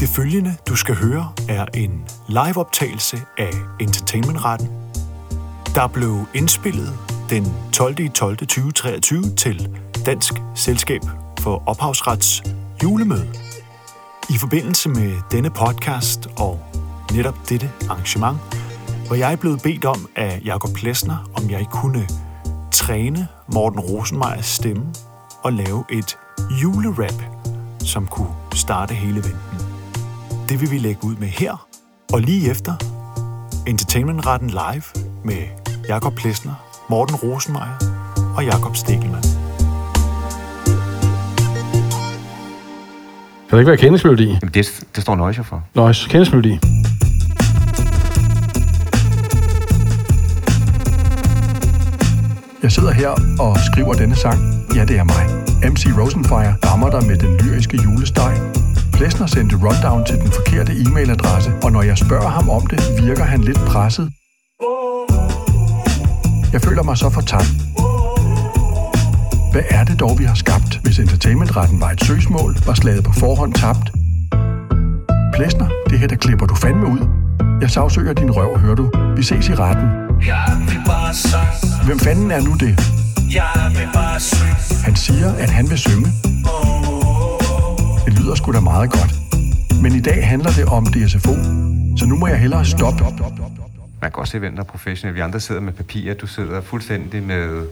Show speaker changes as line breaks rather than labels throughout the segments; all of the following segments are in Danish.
Det følgende, du skal høre, er en liveoptagelse af Entertainmentretten, der blev indspillet den 12. 12. 2023 til Dansk Selskab for Ophavsrets julemøde. I forbindelse med denne podcast og netop dette arrangement, var jeg blevet bedt om af Jakob Plesner, om jeg kunne træne Morten Rosenmeyers stemme og lave et julerap, som kunne starte hele venten. Det vil vi lægge ud med her, og lige efter Entertainmentretten live med Jakob Plesner, Morten Rosenmeier og Jakob Stikkelmann.
Kan det ikke være kendingsmelodi?
Jamen, det, det står Nøjser for.
Nøjes, kendingsmelodi.
Jeg sidder her og skriver denne sang. Ja, det er mig. MC Rosenfire rammer dig med den lyriske julesteg. Plesner sendte rundown til den forkerte e-mailadresse, og når jeg spørger ham om det, virker han lidt presset. Jeg føler mig så fortabt. Hvad er det dog, vi har skabt, hvis entertainmentretten var et søgsmål, var slaget på forhånd tabt? Plesner, det her der klipper du fandme ud. Jeg sagsøger din røv, hører du. Vi ses i retten. Hvem fanden er nu det? Han siger, at han vil synge. Lyder sgu da meget godt. Men i dag handler det om DSFO, så nu må jeg hellere stoppe.
Man kan også se, hvem der er professionel. Vi andre sidder med papir. Du sidder fuldstændig med...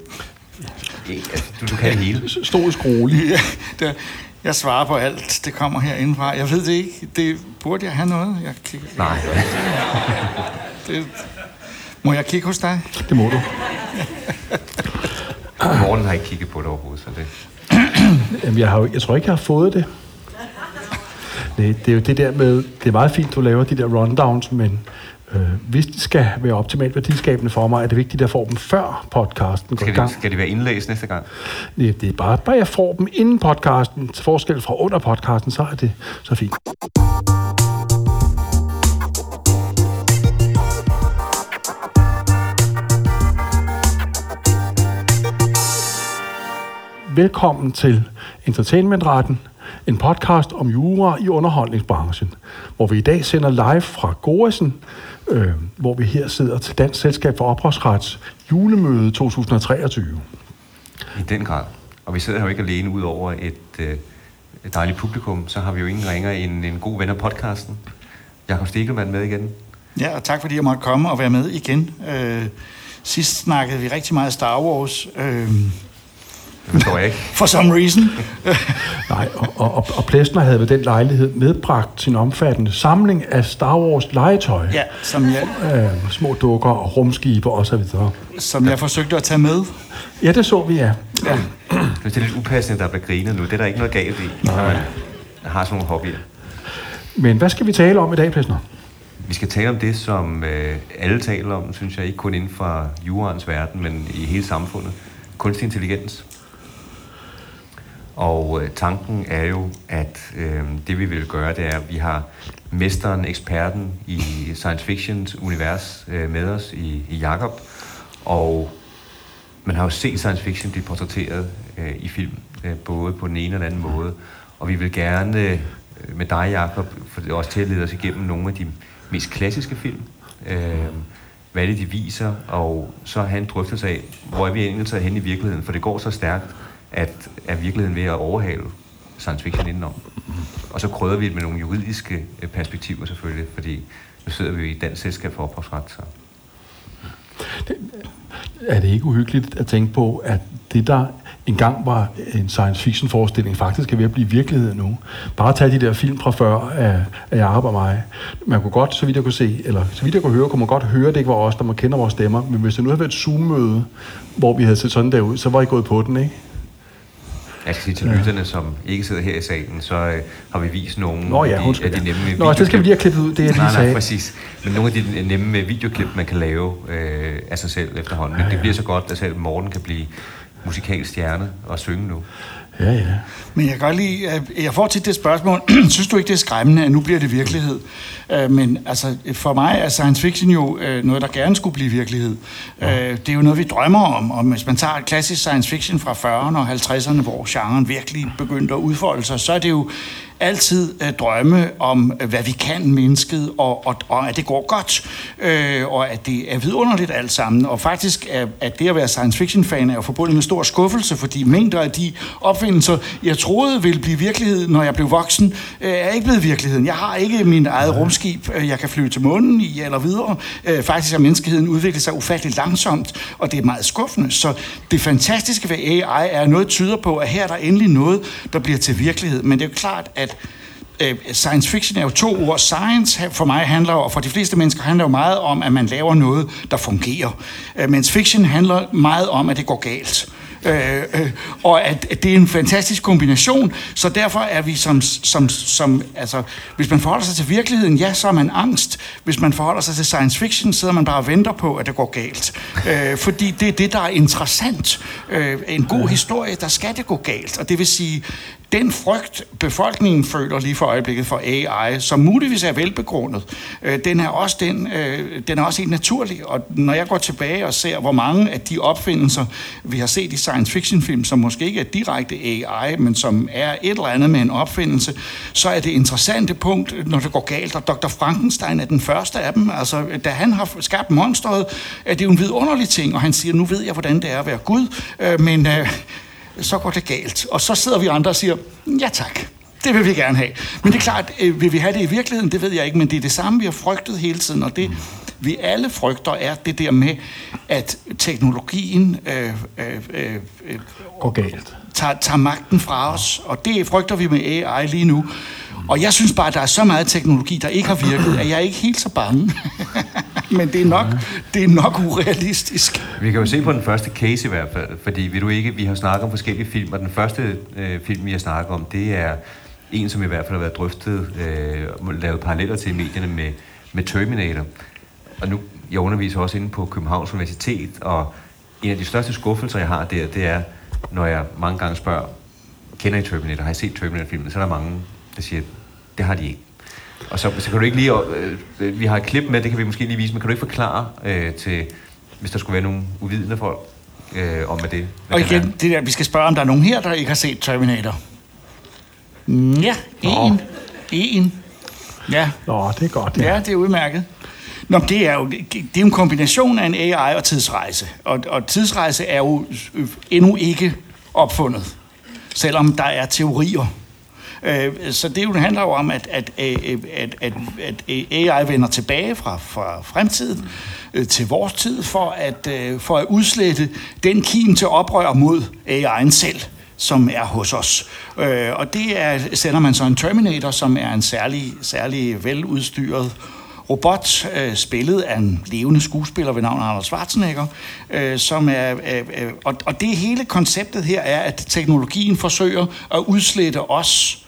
Ja, altså, Du, du kan det hele.
Stoisk rolig.
Jeg svarer på alt. Det kommer herindefra. Jeg ved det ikke. Det, burde jeg have noget? Jeg kigger,
Nej.
det, må jeg kigge hos dig?
Det må du.
Morten har ikke kigget på det overhovedet, så det...
Jamen, jeg, har, jeg tror ikke, jeg har fået det. Det, det er jo det der med, det er meget fint, du laver de der rundowns, men øh, hvis det skal være optimalt værdiskabende for mig, er det vigtigt, at jeg får dem før podcasten går i
Skal
gang.
det, skal det være indlæst næste gang?
Det, det er bare, bare jeg får dem inden podcasten, til forskel fra under podcasten, så er det så fint. Velkommen til Entertainmentretten, en podcast om jura i underholdningsbranchen, hvor vi i dag sender live fra Goresen, øh, hvor vi her sidder til Dansk Selskab for Ophavsrets julemøde 2023.
I den grad. Og vi sidder her jo ikke alene ud over et, øh, et dejligt publikum. Så har vi jo ingen ringer end en god ven af podcasten. Jakob Stikkelmann med igen.
Ja, og tak fordi jeg måtte komme og være med igen. Øh, sidst snakkede vi rigtig meget Star Wars. Øh,
Det forstår jeg ikke.
for some reason.
Nej, og, og, og, Plesner havde ved den lejlighed medbragt sin omfattende samling af Star Wars legetøj.
ja, som jeg,
Øh, små dukker og rumskibe og så videre.
som jeg forsøgte at tage med.
Ja, det så vi, ja.
Ja.
Det er lidt upassende, der bliver grinet nu. Det er der ikke noget galt i, når man har sådan nogle hobbyer.
Men hvad skal vi tale om i dag, Plesner?
Vi skal tale om det, som øh, alle taler om, synes jeg, ikke kun inden for juraens verden, men i hele samfundet. Kunstig intelligens. Og øh, tanken er jo, at øh, det vi vil gøre, det er, at vi har mesteren, eksperten i science fictions univers øh, med os i, i Jakob. Og man har jo set science fiction blive portrætteret øh, i film, øh, både på den ene og den anden måde. Og vi vil gerne øh, med dig, Jakob, for det er også til at lede os igennem nogle af de mest klassiske film. Øh, hvad det, de viser, og så have en drøftelse af, hvor er vi egentlig taget hen i virkeligheden, for det går så stærkt, at er virkeligheden ved at overhale science fiction indenom. Og så krydder vi det med nogle juridiske øh, perspektiver selvfølgelig, fordi nu sidder vi jo i Dansk Selskab for Ophavsret, så
Er det ikke uhyggeligt at tænke på, at det, der engang var en science fiction forestilling, faktisk er ved at blive virkelighed nu? Bare tag de der film fra før af, af Jacob og mig. Man kunne godt, så vidt jeg kunne se, eller så vidt jeg kunne høre, kunne man godt høre, at det ikke var os, der må kender vores stemmer. Men hvis det nu havde været et Zoom-møde, hvor vi havde set sådan der ud, så var I gået på den, ikke?
Skal sige til lytterne, som ikke sidder her i salen, så øh, har vi vist nogle
Nå ja,
af de, af de nemme
Nå, det skal vi lige have
videoklip.
klippet ud, det jeg lige
nej,
sagde.
nej, præcis. Men nogle af de nemme videoklip, man kan lave øh, af sig selv efterhånden. Men det bliver så godt, at selv Morten kan blive musikalsk stjerne og synge nu.
Ja, ja.
Men jeg kan godt lide, at jeg får tit det spørgsmål, synes du ikke, det er skræmmende, at nu bliver det virkelighed? Øh, Men altså, for mig er science fiction jo øh, noget, der gerne skulle blive virkelighed. Øh, Det er jo noget, vi drømmer om, og hvis man tager klassisk science fiction fra 40'erne og 50'erne, hvor genren virkelig begyndte at udfolde sig, så er det jo altid øh, drømme om, øh, hvad vi kan mennesket, og, og, og at det går godt, øh, og at det er vidunderligt alt sammen. Og faktisk er, at det at være science fiction-fan er jo forbundet med stor skuffelse, fordi mængder af de opfindelser, jeg troede ville blive virkelighed, når jeg blev voksen, øh, er ikke blevet virkeligheden. Jeg har ikke min eget rumskib, øh, jeg kan flyve til månen i eller videre. Øh, faktisk har menneskeheden udviklet sig ufatteligt langsomt, og det er meget skuffende. Så det fantastiske ved AI er noget tyder på, at her er der endelig noget, der bliver til virkelighed. Men det er jo klart, at øh, science fiction er jo to ord. Science for mig handler, og for de fleste mennesker handler jo meget om, at man laver noget, der fungerer. Øh, mens fiction handler meget om, at det går galt. Øh, øh, og at, at det er en fantastisk kombination, så derfor er vi som, som, som, altså, hvis man forholder sig til virkeligheden, ja, så er man angst. Hvis man forholder sig til science fiction, sidder man bare og venter på, at det går galt. Øh, fordi det er det, der er interessant. Øh, en god historie, der skal det gå galt. Og det vil sige, den frygt, befolkningen føler lige for øjeblikket for AI, som muligvis er velbegrundet, øh, den er også den, øh, den er også helt naturlig. Og når jeg går tilbage og ser, hvor mange af de opfindelser, vi har set i science fiction film, som måske ikke er direkte AI, men som er et eller andet med en opfindelse, så er det interessante punkt, når det går galt, og Dr. Frankenstein er den første af dem. Altså, da han har skabt monstret, er det jo en vidunderlig ting, og han siger, nu ved jeg, hvordan det er at være Gud, øh, men øh, så går det galt. Og så sidder vi andre og siger, ja tak, det vil vi gerne have. Men det er klart, øh, vil vi have det i virkeligheden, det ved jeg ikke, men det er det samme, vi har frygtet hele tiden, og det vi alle frygter er det der med, at teknologien øh, øh, øh, øh
Går galt
tager, tager magten fra os, og det frygter vi med AI lige nu. Og jeg synes bare, at der er så meget teknologi, der ikke har virket, at jeg er ikke helt så bange. Men det er nok, det er nok urealistisk.
Vi kan jo se på den første case i hvert fald, fordi vi, du ikke, vi har snakket om forskellige film, og den første øh, film, vi har snakket om, det er en, som i hvert fald har været drøftet, øh, lavet paralleller til i medierne med, med Terminator. Og nu, jeg underviser også inde på Københavns Universitet, og en af de største skuffelser, jeg har der, det er, når jeg mange gange spørger, kender I Terminator? Har I set Terminator-filmen? Så er der mange, der siger, det har de ikke. Og så, så kan du ikke lige, øh, vi har et klip med, det kan vi måske lige vise, men kan du ikke forklare øh, til, hvis der skulle være nogle uvidende folk, øh, om hvad det hvad
Og igen, det der, vi skal spørge, om der er nogen her, der ikke har set Terminator. Ja, en. En. Ja,
Nå, det er godt. Ja.
Ja, det er udmærket. Nå, det er jo det er en kombination af en AI og tidsrejse. Og, og tidsrejse er jo øh, endnu ikke opfundet, selvom der er teorier. Øh, så det jo handler jo om, at, at, øh, at, at, at AI vender tilbage fra, fra fremtiden til vores tid for at, for at udslette den kim til oprør mod AI'en selv som er hos os. Øh, og det er, sender man så en Terminator, som er en særlig, særlig veludstyret robot, øh, spillet af en levende skuespiller ved navn Arnold Schwarzenegger, øh, som er, øh, øh, og, og det hele konceptet her er, at teknologien forsøger at udslette os,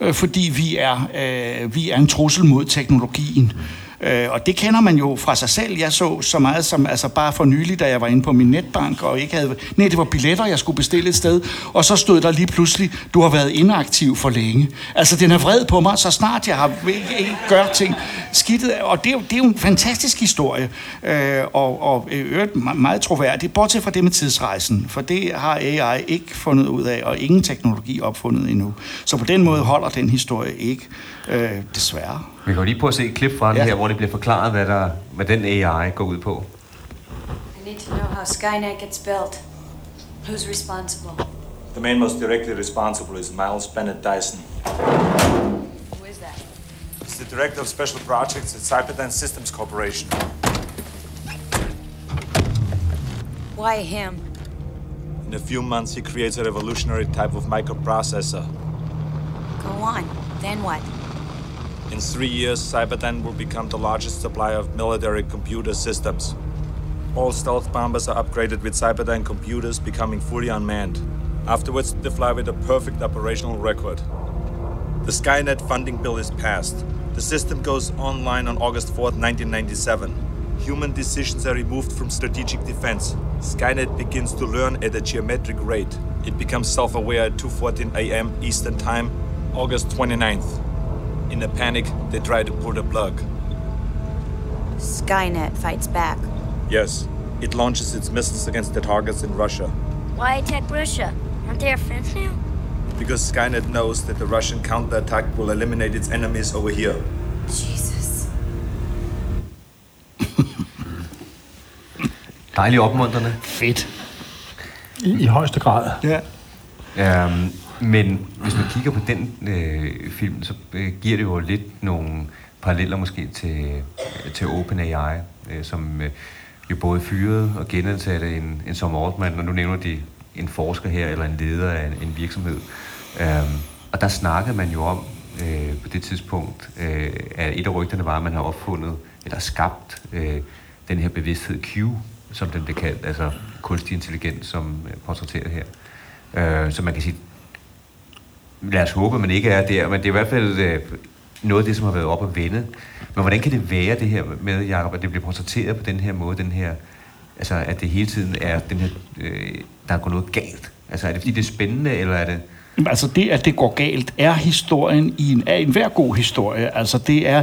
øh, fordi vi er, øh, vi er en trussel mod teknologien. Øh, og det kender man jo fra sig selv. Jeg så så meget som, altså bare for nylig, da jeg var inde på min netbank, og ikke havde, nej, det var billetter, jeg skulle bestille et sted, og så stod der lige pludselig, du har været inaktiv for længe. Altså, den er vred på mig, så snart jeg har ikke, ikke gør ting skidtet, og det er, jo, det er jo en fantastisk historie, øh, og, og øh, øvrigt meget troværdig, bortset fra det med tidsrejsen, for det har AI ikke fundet ud af, og ingen teknologi opfundet endnu. Så på den måde holder den historie ikke, øh, desværre.
Vi kan jo lige prøve at se et klip fra den
Ja.
her, hvor det bliver forklaret, hvad, der, hvad den AI går ud på.
I need to know how Skynet gets built. Who's responsible?
The man most directly responsible is Miles Bennett Dyson.
Who is that?
He's the director of special projects at Cyberdyne Systems Corporation.
Why him?
In a few months, he creates a revolutionary type of microprocessor.
Go on. Then what?
In three years, Cyberdyne will become the largest supplier of military computer systems. All stealth bombers are upgraded with Cyberdyne computers, becoming fully unmanned. Afterwards, they fly with a perfect operational record. The Skynet funding bill is passed. The system goes online on August 4, 1997. Human decisions are removed from strategic defense. Skynet begins to learn at a geometric rate. It becomes self-aware at 2:14 a.m. Eastern Time, August 29th. In a panic, they try to pull the plug.
Skynet fights back.
Yes, it launches its missiles against the targets in Russia.
Why attack Russia? Aren't they our friends now?
because Skynet knows that the Russian counterattack will eliminate its enemies over here.
Jesus.
Dejligt opmuntrende.
Fedt.
I, i højeste grad.
Ja.
Um, men hvis man kigger på den øh, film, så øh, giver det jo lidt nogle paralleller måske til, øh, til OpenAI, øh, som øh, jo både fyrede og genansatte en, en som Altman, og nu nævner de en forsker her, eller en leder af en, en virksomhed. Um, og der snakkede man jo om øh, på det tidspunkt, øh, at et af rygterne var, at man har opfundet, eller skabt øh, den her bevidsthed Q, som den blev kaldt, altså kunstig intelligens, som øh, portrætteret her. Øh, så man kan sige, lad os håbe, at man ikke er der, men det er i hvert fald øh, noget af det, som har været op at vende. Men hvordan kan det være det her med, Jacob, at det bliver portrætteret på den her måde, den her, altså at det hele tiden er den her, øh, der er gået noget galt? Altså er det fordi, det er spændende, eller er det...
Altså det, at det går galt, er historien i en, er en hver god historie. Altså det er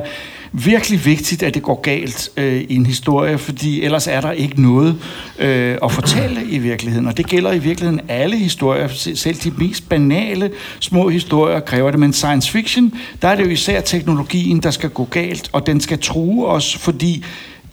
virkelig vigtigt, at det går galt øh, i en historie, fordi ellers er der ikke noget øh, at fortælle i virkeligheden. Og det gælder i virkeligheden alle historier, selv de mest banale små historier kræver det. Men science fiction, der er det jo især teknologien, der skal gå galt, og den skal true os, fordi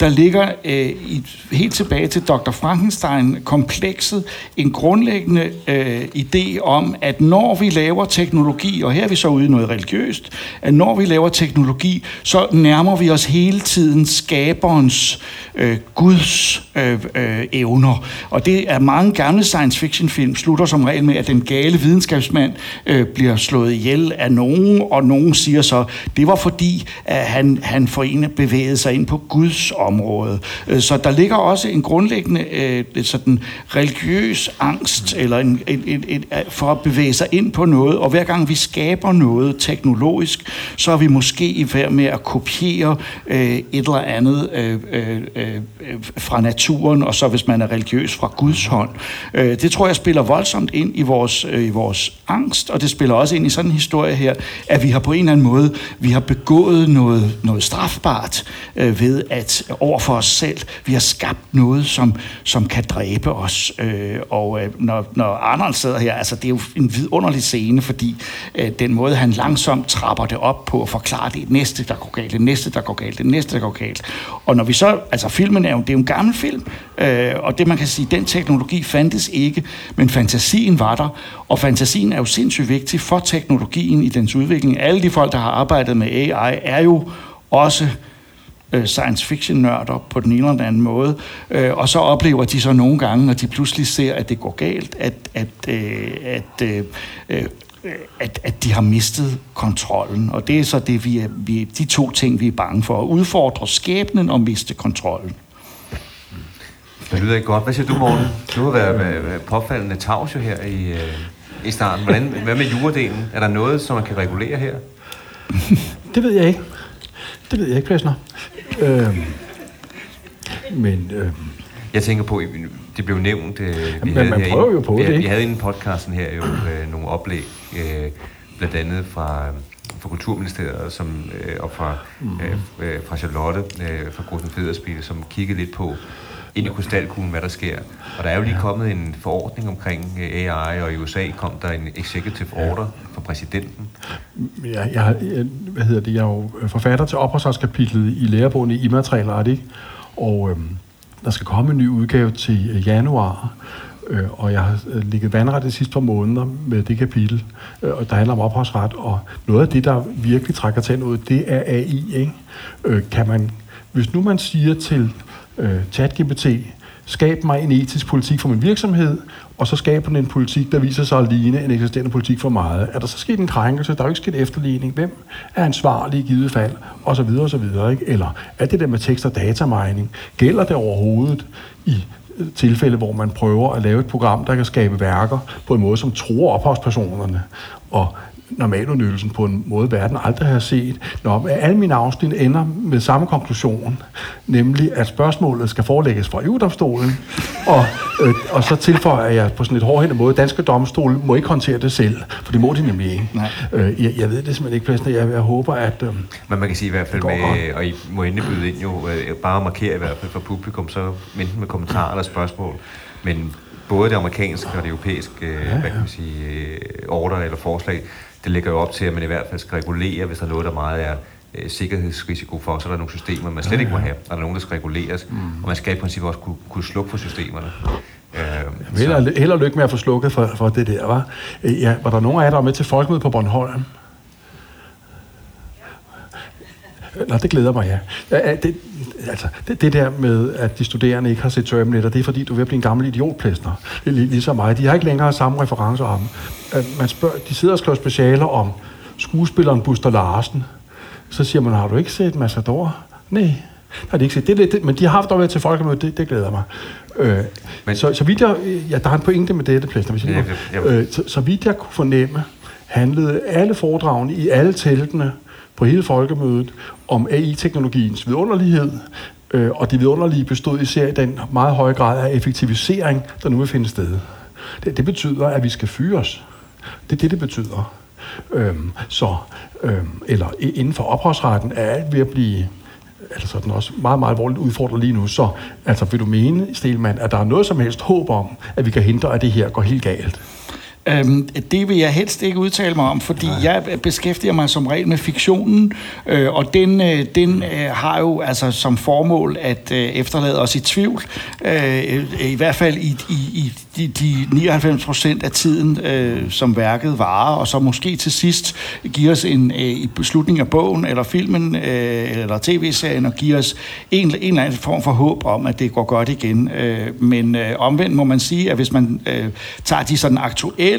der ligger øh, i, helt tilbage til Dr. Frankenstein-komplekset en grundlæggende øh, idé om, at når vi laver teknologi, og her er vi så ude i noget religiøst, at når vi laver teknologi, så nærmer vi os hele tiden skaberens, øh, Guds øh, øh, evner. Og det er mange gamle science fiction film slutter som regel med, at den gale videnskabsmand øh, bliver slået ihjel af nogen, og nogen siger så, det var fordi, at han, han for en bevægede sig ind på Guds område. Øh, Så der ligger også en grundlæggende øh, sådan religiøs angst eller en, en, en, en, for at bevæge sig ind på noget. Og hver gang vi skaber noget teknologisk, så er vi måske i færd med at kopiere øh, et eller andet øh, øh, øh, fra naturen, og så hvis man er religiøs fra Guds hånd. Øh, det tror jeg spiller voldsomt ind i vores, øh, i vores angst, og det spiller også ind i sådan en historie her, at vi har på en eller anden måde, vi har begået noget, noget strafbart øh, ved at over for os selv, vi har skabt noget, som, som kan dræbe os. Øh, og øh, når, når Arnold sidder her, altså det er jo en vidunderlig scene, fordi øh, den måde, han langsomt trapper det op på og forklarer det næste, der går galt, det næste, der går galt, det næste, der går galt. Og når vi så, altså filmen er jo, det er jo en gammel film, øh, og det man kan sige, den teknologi fandtes ikke, men fantasien var der, og fantasien er jo sindssygt vigtig for teknologien i dens udvikling. Alle de folk, der har arbejdet med AI, er jo også øh, science fiction nørder på den ene eller den anden måde, øh, og så oplever de så nogle gange, når de pludselig ser, at det går galt, at, at, øh, at, øh, øh, at, at de har mistet kontrollen. Og det er så det, vi er, vi, de to ting, vi er bange for. At udfordre skæbnen og miste kontrollen.
Det lyder ikke godt. Hvad siger du, Morten? Du har været, været, været påfaldende tavs her i, øh, i starten. Hvordan, hvad med juredelen? Er der noget, som man kan regulere her?
Det ved jeg ikke. Det ved jeg ikke, Plesner. Øhm, men øhm,
Jeg tænker på, det blev nævnt... Øh, vi
Men man
her
prøver
i-
jo på
vi,
det,
Vi
ikke?
havde inden podcasten her jo øh, nogle oplæg, øh, blandt andet fra, fra Kulturministeriet, som, øh, og fra,
Mhm.
øh, øh, fra Charlotte, øh, fra Grosen Federspil, som kiggede lidt på ind i krystalkuglen, hvad der sker. Og der er jo lige kommet en forordning omkring øh, AI, og i USA kom der en executive order fra præsidenten.
jeg, jeg, jeg, hvad hedder det, jeg er jo forfatter til ophavsretskapitlet i lærebogen i immaterialret, ikke? Og øhm, der skal komme en ny udgave til øh, januar, øh, og jeg har øh, ligget vandret de sidste par måneder med det kapitel, øh, og der handler om ophavsret, og noget af det, der virkelig trækker til noget, det er AI, ikke? Øh, kan man, hvis nu man siger til øh, ChatGPT, skab mig en etisk politik for min virksomhed, og så skaber den en politik, der viser sig at ligne en eksisterende politik for meget. Er der så sket en krænkelse? Der er jo ikke sket efterligning. Hvem er ansvarlig i givet fald? Og så videre, og så videre. Ikke? Eller er det der med tekst- og datamining? Gælder det overhovedet i øh, tilfælde, hvor man prøver at lave et program, der kan skabe værker på en måde, som tror ophavspersonerne? Og normaludnyttelsen på en måde, verden aldrig har set. Når alle mine afsnit ender med samme konklusion, nemlig at spørgsmålet skal forelægges fra EU-domstolen, og, øh, og så tilføjer jeg på sådan et hårdhændet måde, danske domstole må ikke håndtere det selv, for det må de nemlig ikke.
Nej.
Øh, jeg, jeg ved det simpelthen ikke, Plæsner. Jeg, jeg håber, at... Øh,
Men man kan sige i hvert fald med, og I må endelig byde ind jo, øh, bare markere i hvert fald for publikum, så enten med kommentarer eller spørgsmål. Men både det amerikanske og det europæiske ja, ja. Hvad kan man sige, øh, order eller forslag, det ligger jo op til, at man i hvert fald skal regulere, hvis der er noget, der meget er øh, sikkerhedsrisiko for, så er der nogle systemer, man slet ja, ikke må have. Der er nogen, der skal reguleres, mm. og man skal i princippet også kunne, kunne slukke for systemerne.
Øh, held, og, held og lykke med at få slukket for, for det der, var. Ja, var der nogen af jer, der var med til folkemødet på Bornholm? Nå, det glæder mig, ja. Det, altså, det, det der med, at de studerende ikke har set Terminator, det er fordi, du er ved at blive en gammel idiotplæster. Det er ligesom mig. De har ikke længere samme referenceramme. Man spørger, de sidder og skriver specialer om skuespilleren Buster Larsen. Så siger man, har du ikke set Massador? Nej, har de ikke set. Det, det, det, men de har haft været til folkemødet, det, det glæder mig. Øh, men, så, så vidt jeg, ja, der er en pointe med dette, Plæster, hvis jeg ja, ja, ja. Øh, så, så vidt jeg kunne fornemme, handlede alle foredragene i alle teltene på hele folkemødet om AI-teknologiens vidunderlighed, øh, og det vidunderlige bestod især i den meget høje grad af effektivisering, der nu vil finde sted. Det, det betyder, at vi skal fyres. Det er det, det betyder. Øhm, så, øhm, eller inden for ophavsretten er alt ved at blive altså den også meget, meget alvorligt udfordret lige nu. Så altså, vil du mene, Stelman, at der er noget som helst håb om, at vi kan hindre, at det her går helt galt?
Øhm, det vil jeg helst ikke udtale mig om, fordi Nej. jeg beskæftiger mig som regel med fiktionen, øh, og den, øh, den øh, har jo altså som formål at øh, efterlade os i tvivl, øh, i hvert fald i, i, i de, de 99 procent af tiden, øh, som værket varer, og så måske til sidst give os en øh, i beslutning af bogen, eller filmen, øh, eller tv-serien, og give os en, en eller anden form for håb om, at det går godt igen. Øh, men øh, omvendt må man sige, at hvis man øh, tager de sådan aktuelle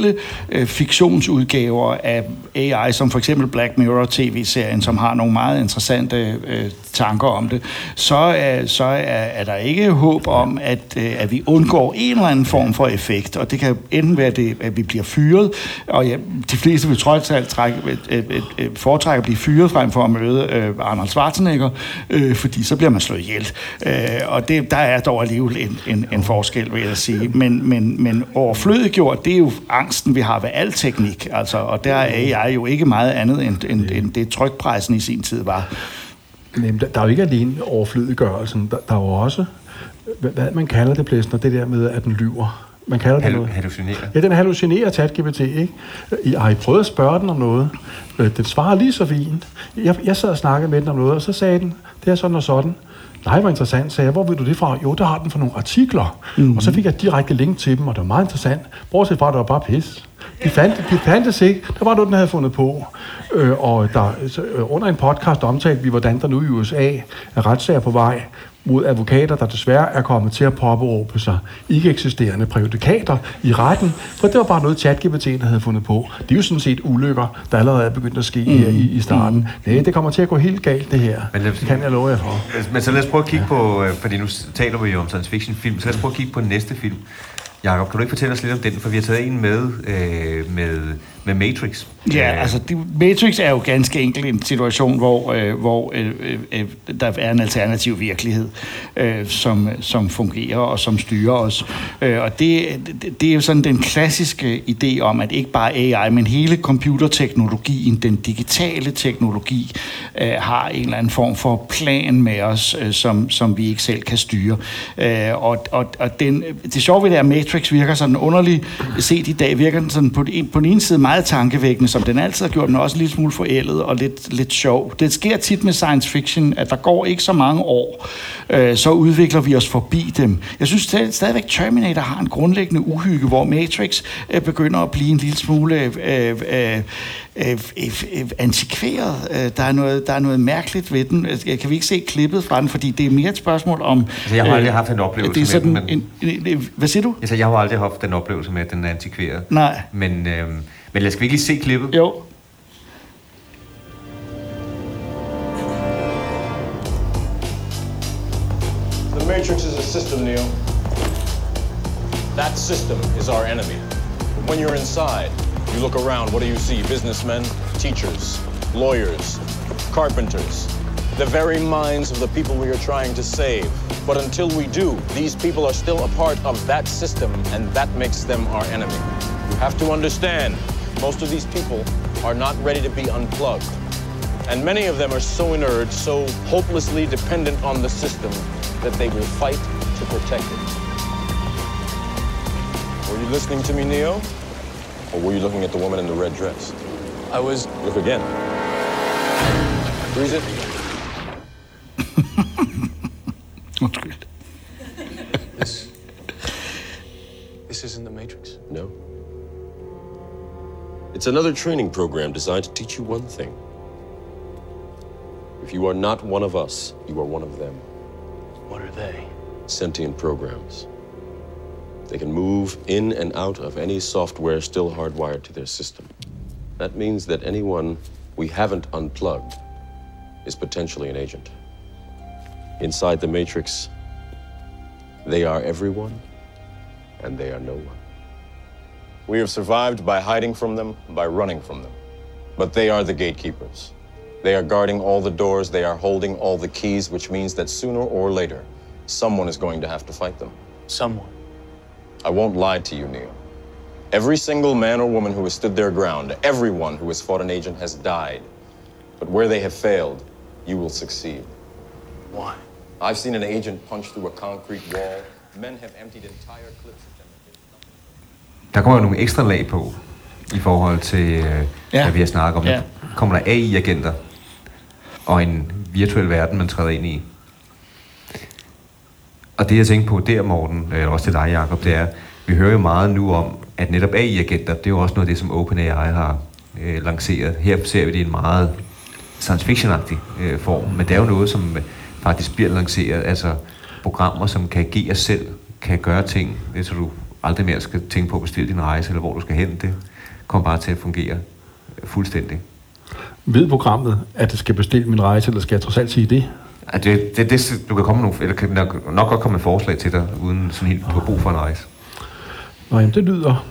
øh, fiktionsudgaver af AI, som for eksempel Black Mirror tv-serien, som har nogle meget interessante øh, tanker om det, så, er, så er, er der ikke håb om, at, øh, at vi undgår en eller anden form for effekt, og det kan enten være, det, at vi bliver fyret, og ja, de fleste vil trods alt trække, et, et, foretrække at blive fyret frem for at møde øh, Arnold Schwarzenegger, øh, fordi så bliver man slået ihjel. Øh, og det, der er dog alligevel en, en, en forskel, vil jeg sige. Men, men, men overflødiggjort, det er jo angsten, vi har ved al teknik, altså, og der er AI jo ikke meget andet, end, end, end det trykpressen i sin tid var.
Jamen, der, der er jo ikke alene overflødiggørelsen, der, der er jo også, hvad, hvad man kalder det, Plæsner, det der med, at den lyver. Man kalder det noget.
Hallucinerer.
Ja, den hallucinerer ChatGPT, ikke? Jeg har I prøvet at spørge den om noget? Øh, den svarer lige så fint. Jeg, jeg sad og snakkede med den om noget, og så sagde den, det er sådan og sådan. Nej, hvor interessant, sagde jeg. Hvor ved du det fra? Jo, der har den fra nogle artikler. Mm-hmm. Og så fik jeg direkte link til dem, og det var meget interessant. Bortset fra, at det var bare pis. De fandt, de fandtes ikke. Der var noget, den havde fundet på. Øh, og der, så, øh, under en podcast omtalte vi, hvordan der nu i USA er retssager på vej mod advokater, der desværre er kommet til at påberåbe sig ikke eksisterende præjudikater i retten, for det var bare noget, ChatGPT havde fundet på. Det er jo sådan set ulykker, der allerede er begyndt at ske mm. her i, i starten. Mm. Nej, det kommer til at gå helt galt, det her. Men det kan jeg love jer for.
Men så lad os prøve at kigge på, øh, fordi nu taler vi jo om science fiction film, så lad os prøve at kigge på den næste film. Jakob, kan du ikke fortælle os lidt om den, for vi har taget en med, øh, med med Matrix.
Ja, altså det, Matrix er jo ganske enkelt en situation, hvor, øh, hvor øh, øh, der er en alternativ virkelighed, øh, som, som fungerer og som styrer os. Øh, og det, det, det er jo sådan den klassiske idé om, at ikke bare AI, men hele computerteknologien, den digitale teknologi, øh, har en eller anden form for plan med os, øh, som, som vi ikke selv kan styre. Øh, og og, og den, det sjove ved det er, at Matrix virker sådan underligt set i dag, virker den sådan på, på den ene side meget tankevækkende, som den altid har gjort, men også en lille smule forældet og lidt, lidt sjov. Det sker tit med science fiction, at der går ikke så mange år, øh, så udvikler vi os forbi dem. Jeg synes stadigvæk, Terminator har en grundlæggende uhygge, hvor Matrix øh, begynder at blive en lille smule øh, øh, øh, øh, antikveret. Øh, der, er noget, der er noget mærkeligt ved den. Kan vi ikke se klippet fra den, fordi det er mere et spørgsmål om...
Altså, jeg har aldrig haft en oplevelse det er sådan med den. Men...
En, en, hvad siger du?
Altså, jeg har aldrig haft den oplevelse med, at den er antikveret.
Nej.
Men... Øh, men lad os virkelig se klippet.
Jo.
The Matrix is a system, Neo. That system is our enemy. But when you're inside, you look around, what do you see? Businessmen, teachers, lawyers, carpenters, the very minds of the people we are trying to save. But until we do, these people are still a part of that system, and that makes them our enemy. You have to understand, most of these people are not ready to be unplugged. And many of them are so inert, so hopelessly dependent on the system, that they will fight to protect it. Were you listening to me, Neo? Or were you looking at the woman in the red dress?
I was.
Look again. Freeze it.
It's another training program designed to teach you one thing. If you are not one of us, you are one of them.
What are they?
Sentient programs. They can move in and out of any software still hardwired to their system. That means that anyone we haven't unplugged is potentially an agent. Inside the Matrix, they are everyone, and they are no one.
We have survived by hiding from them, by running from them. But they are the gatekeepers. They are guarding all the doors, they are holding all the keys, which means that sooner or later, someone is going to have to fight them.
Someone.
I won't lie to you, Neil. Every single man or woman who has stood their ground, everyone who has fought an agent has died. But where they have failed, you will succeed.
Why?
I've seen an agent punch through a concrete wall. Men have emptied entire clips.
Der kommer jo nogle ekstra lag på, i forhold til, øh,
Ja.
hvad vi har snakket om.
Ja.
Der kommer der AI-agenter, og en virtuel verden, man træder ind i. Og det jeg tænker på der, Morten, eller også til dig, Jacob, det er, vi hører jo meget nu om, at netop AI-agenter, det er jo også noget af det, som OpenAI har øh, lanceret. Her ser vi det i en meget science fiction-agtig øh, form, men det er jo noget, som øh, faktisk bliver lanceret, altså programmer, som kan agere selv, kan gøre ting, øh, så du aldrig mere skal tænke på at bestille din rejse, eller hvor du skal hen. Det kommer bare til at fungere øh, fuldstændig.
Ved programmet, at det skal bestille min rejse, eller skal jeg trods alt sige det?
At det, det, det, du kan komme nogle, eller kan nok, nok godt komme med forslag til dig, uden sådan helt på brug for en rejse.
Nå, jamen, det lyder...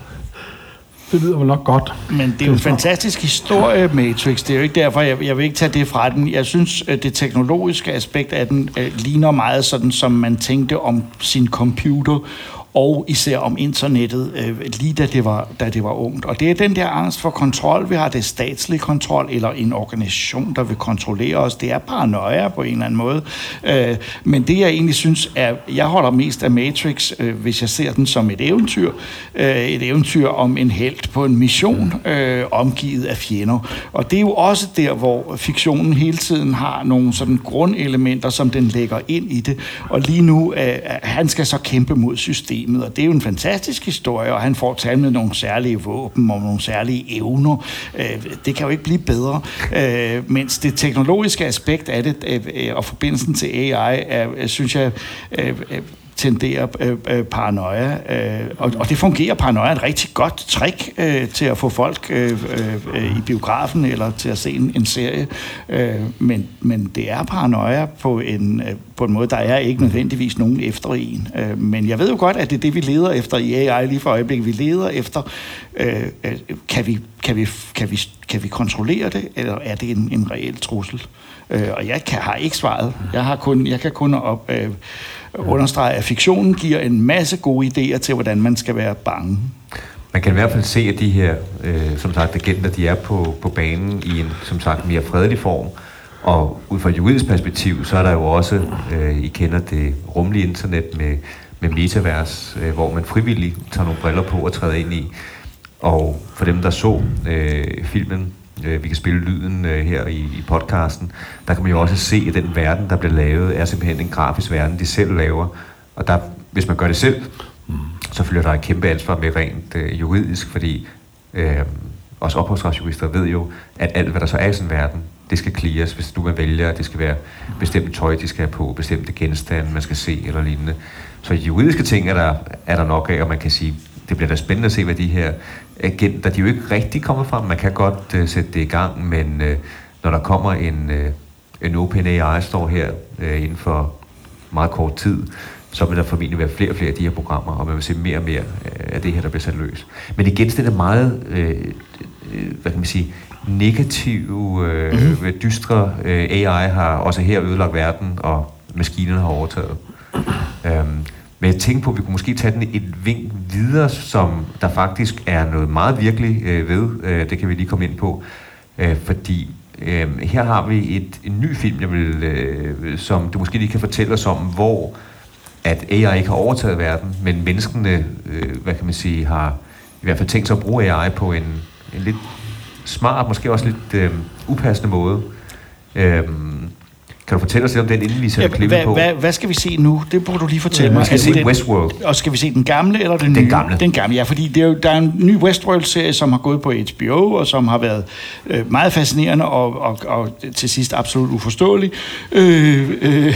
Det lyder vel nok godt.
Men det er jo en fantastisk historie, Matrix. Det er jo ikke derfor, jeg, jeg vil ikke tage det fra den. Jeg synes, at det teknologiske aspekt af den øh, ligner meget sådan, som man tænkte om sin computer, og især om internettet, øh, lige da det, var, da det var ungt. Og det er den der angst for kontrol, vi har, det er statslig kontrol, eller en organisation, der vil kontrollere os. Det er paranoia på en eller anden måde. Øh, men det, jeg egentlig synes, er, jeg holder mest af Matrix, øh, hvis jeg ser den som et eventyr. Øh, et eventyr om en held på en mission, øh, omgivet af fjender. Og det er jo også der, hvor fiktionen hele tiden har nogle sådan grundelementer, som den lægger ind i det. Og lige nu, øh, øh han skal så kæmpe mod systemet, og det er jo en fantastisk historie, og han får talt med nogle særlige våben og nogle særlige evner. Øh, det kan jo ikke blive bedre. Øh, mens det teknologiske aspekt af det, øh, øh og forbindelsen til AI, er, synes jeg, øh, øh tenderer øh, øh, paranoia. Øh, og, og det fungerer paranoia et rigtig godt trick øh, til at få folk øh, øh, i biografen eller til at se en, en serie. Øh, men, men det er paranoia på en, øh, på en måde, der er ikke nødvendigvis nogen efter en. Øh, men jeg ved jo godt, at det er det, vi leder efter i AI lige for øjeblikket. Vi leder efter, øh, øh, kan, vi, kan, vi, kan, vi, kan vi kontrollere det, eller er det en, en reel trussel? Øh, og jeg kan, har ikke svaret. Jeg, har kun, jeg kan kun op, øh, understrege, at fiktionen giver en masse gode idéer til, hvordan man skal være bange.
Man kan i hvert fald se, at de her, øh, som sagt, agenter, de er på, på banen i en, som sagt, mere fredelig form. Og ud fra et juridisk perspektiv, så er der jo også, øh, I kender det rumlige internet med, med metavers, øh, hvor man frivilligt tager nogle briller på og træder ind i. Og for dem, der så øh, filmen, øh, vi kan spille lyden øh, her i, i podcasten, der kan man jo også se, at den verden, der bliver lavet, er simpelthen en grafisk verden, de selv laver. Og der, hvis man gør det selv, så følger der et kæmpe ansvar med rent øh, juridisk, fordi øh, også ophavsretsjurister ved jo, at alt, hvad der så er i sådan en verden, det skal clears, hvis du man vælger, at det skal være bestemt tøj, de skal have på, bestemte genstande, man skal se eller lignende. Så juridiske ting er der, er der nok af, og man kan sige, det bliver da spændende at se, hvad de her agenter, de er jo ikke rigtig kommet frem. Man kan godt øh, sætte det i gang, men øh, når der kommer en, øh, en OpenAI står her øh, inden for meget kort tid, så vil der formentlig være flere og flere af de her programmer, og man vil se mere og mere øh, af det her, der bliver sat løs. Men igen, det er meget, øh, øh, hvad kan man sige, negative, øh, mm-hmm. dystre øh, AI har også her ødelagt verden, og maskinerne har overtaget. Øhm, men jeg tænkte på, at vi kunne måske tage den et vink videre, som der faktisk er noget meget virkelig øh, ved. Øh, det kan vi lige komme ind på. Øh, fordi øh, her har vi et, en ny film, jeg vil, øh, som du måske lige kan fortælle os om, hvor at AI ikke har overtaget verden, men menneskene, øh, hvad kan man sige, har i hvert fald tænkt sig at bruge AI på en, en lidt smart, måske også lidt øh, upassende måde. Øh, kan du fortælle os lidt om den, inden vi sætter
Ja,
klippet
hvad,
på?
hvad, hvad skal vi se nu? Det burde du lige fortælle
Ja,
mig.
vi skal
Altså,
se
den-
Westworld.
Og skal vi se den gamle eller den,
Den
nye?
gamle.
Den gamle, ja, fordi det er jo, der er en ny Westworld-serie, som har gået på HBO, og som har været øh, meget fascinerende og, og, og til sidst absolut uforståelig. Øh, øh,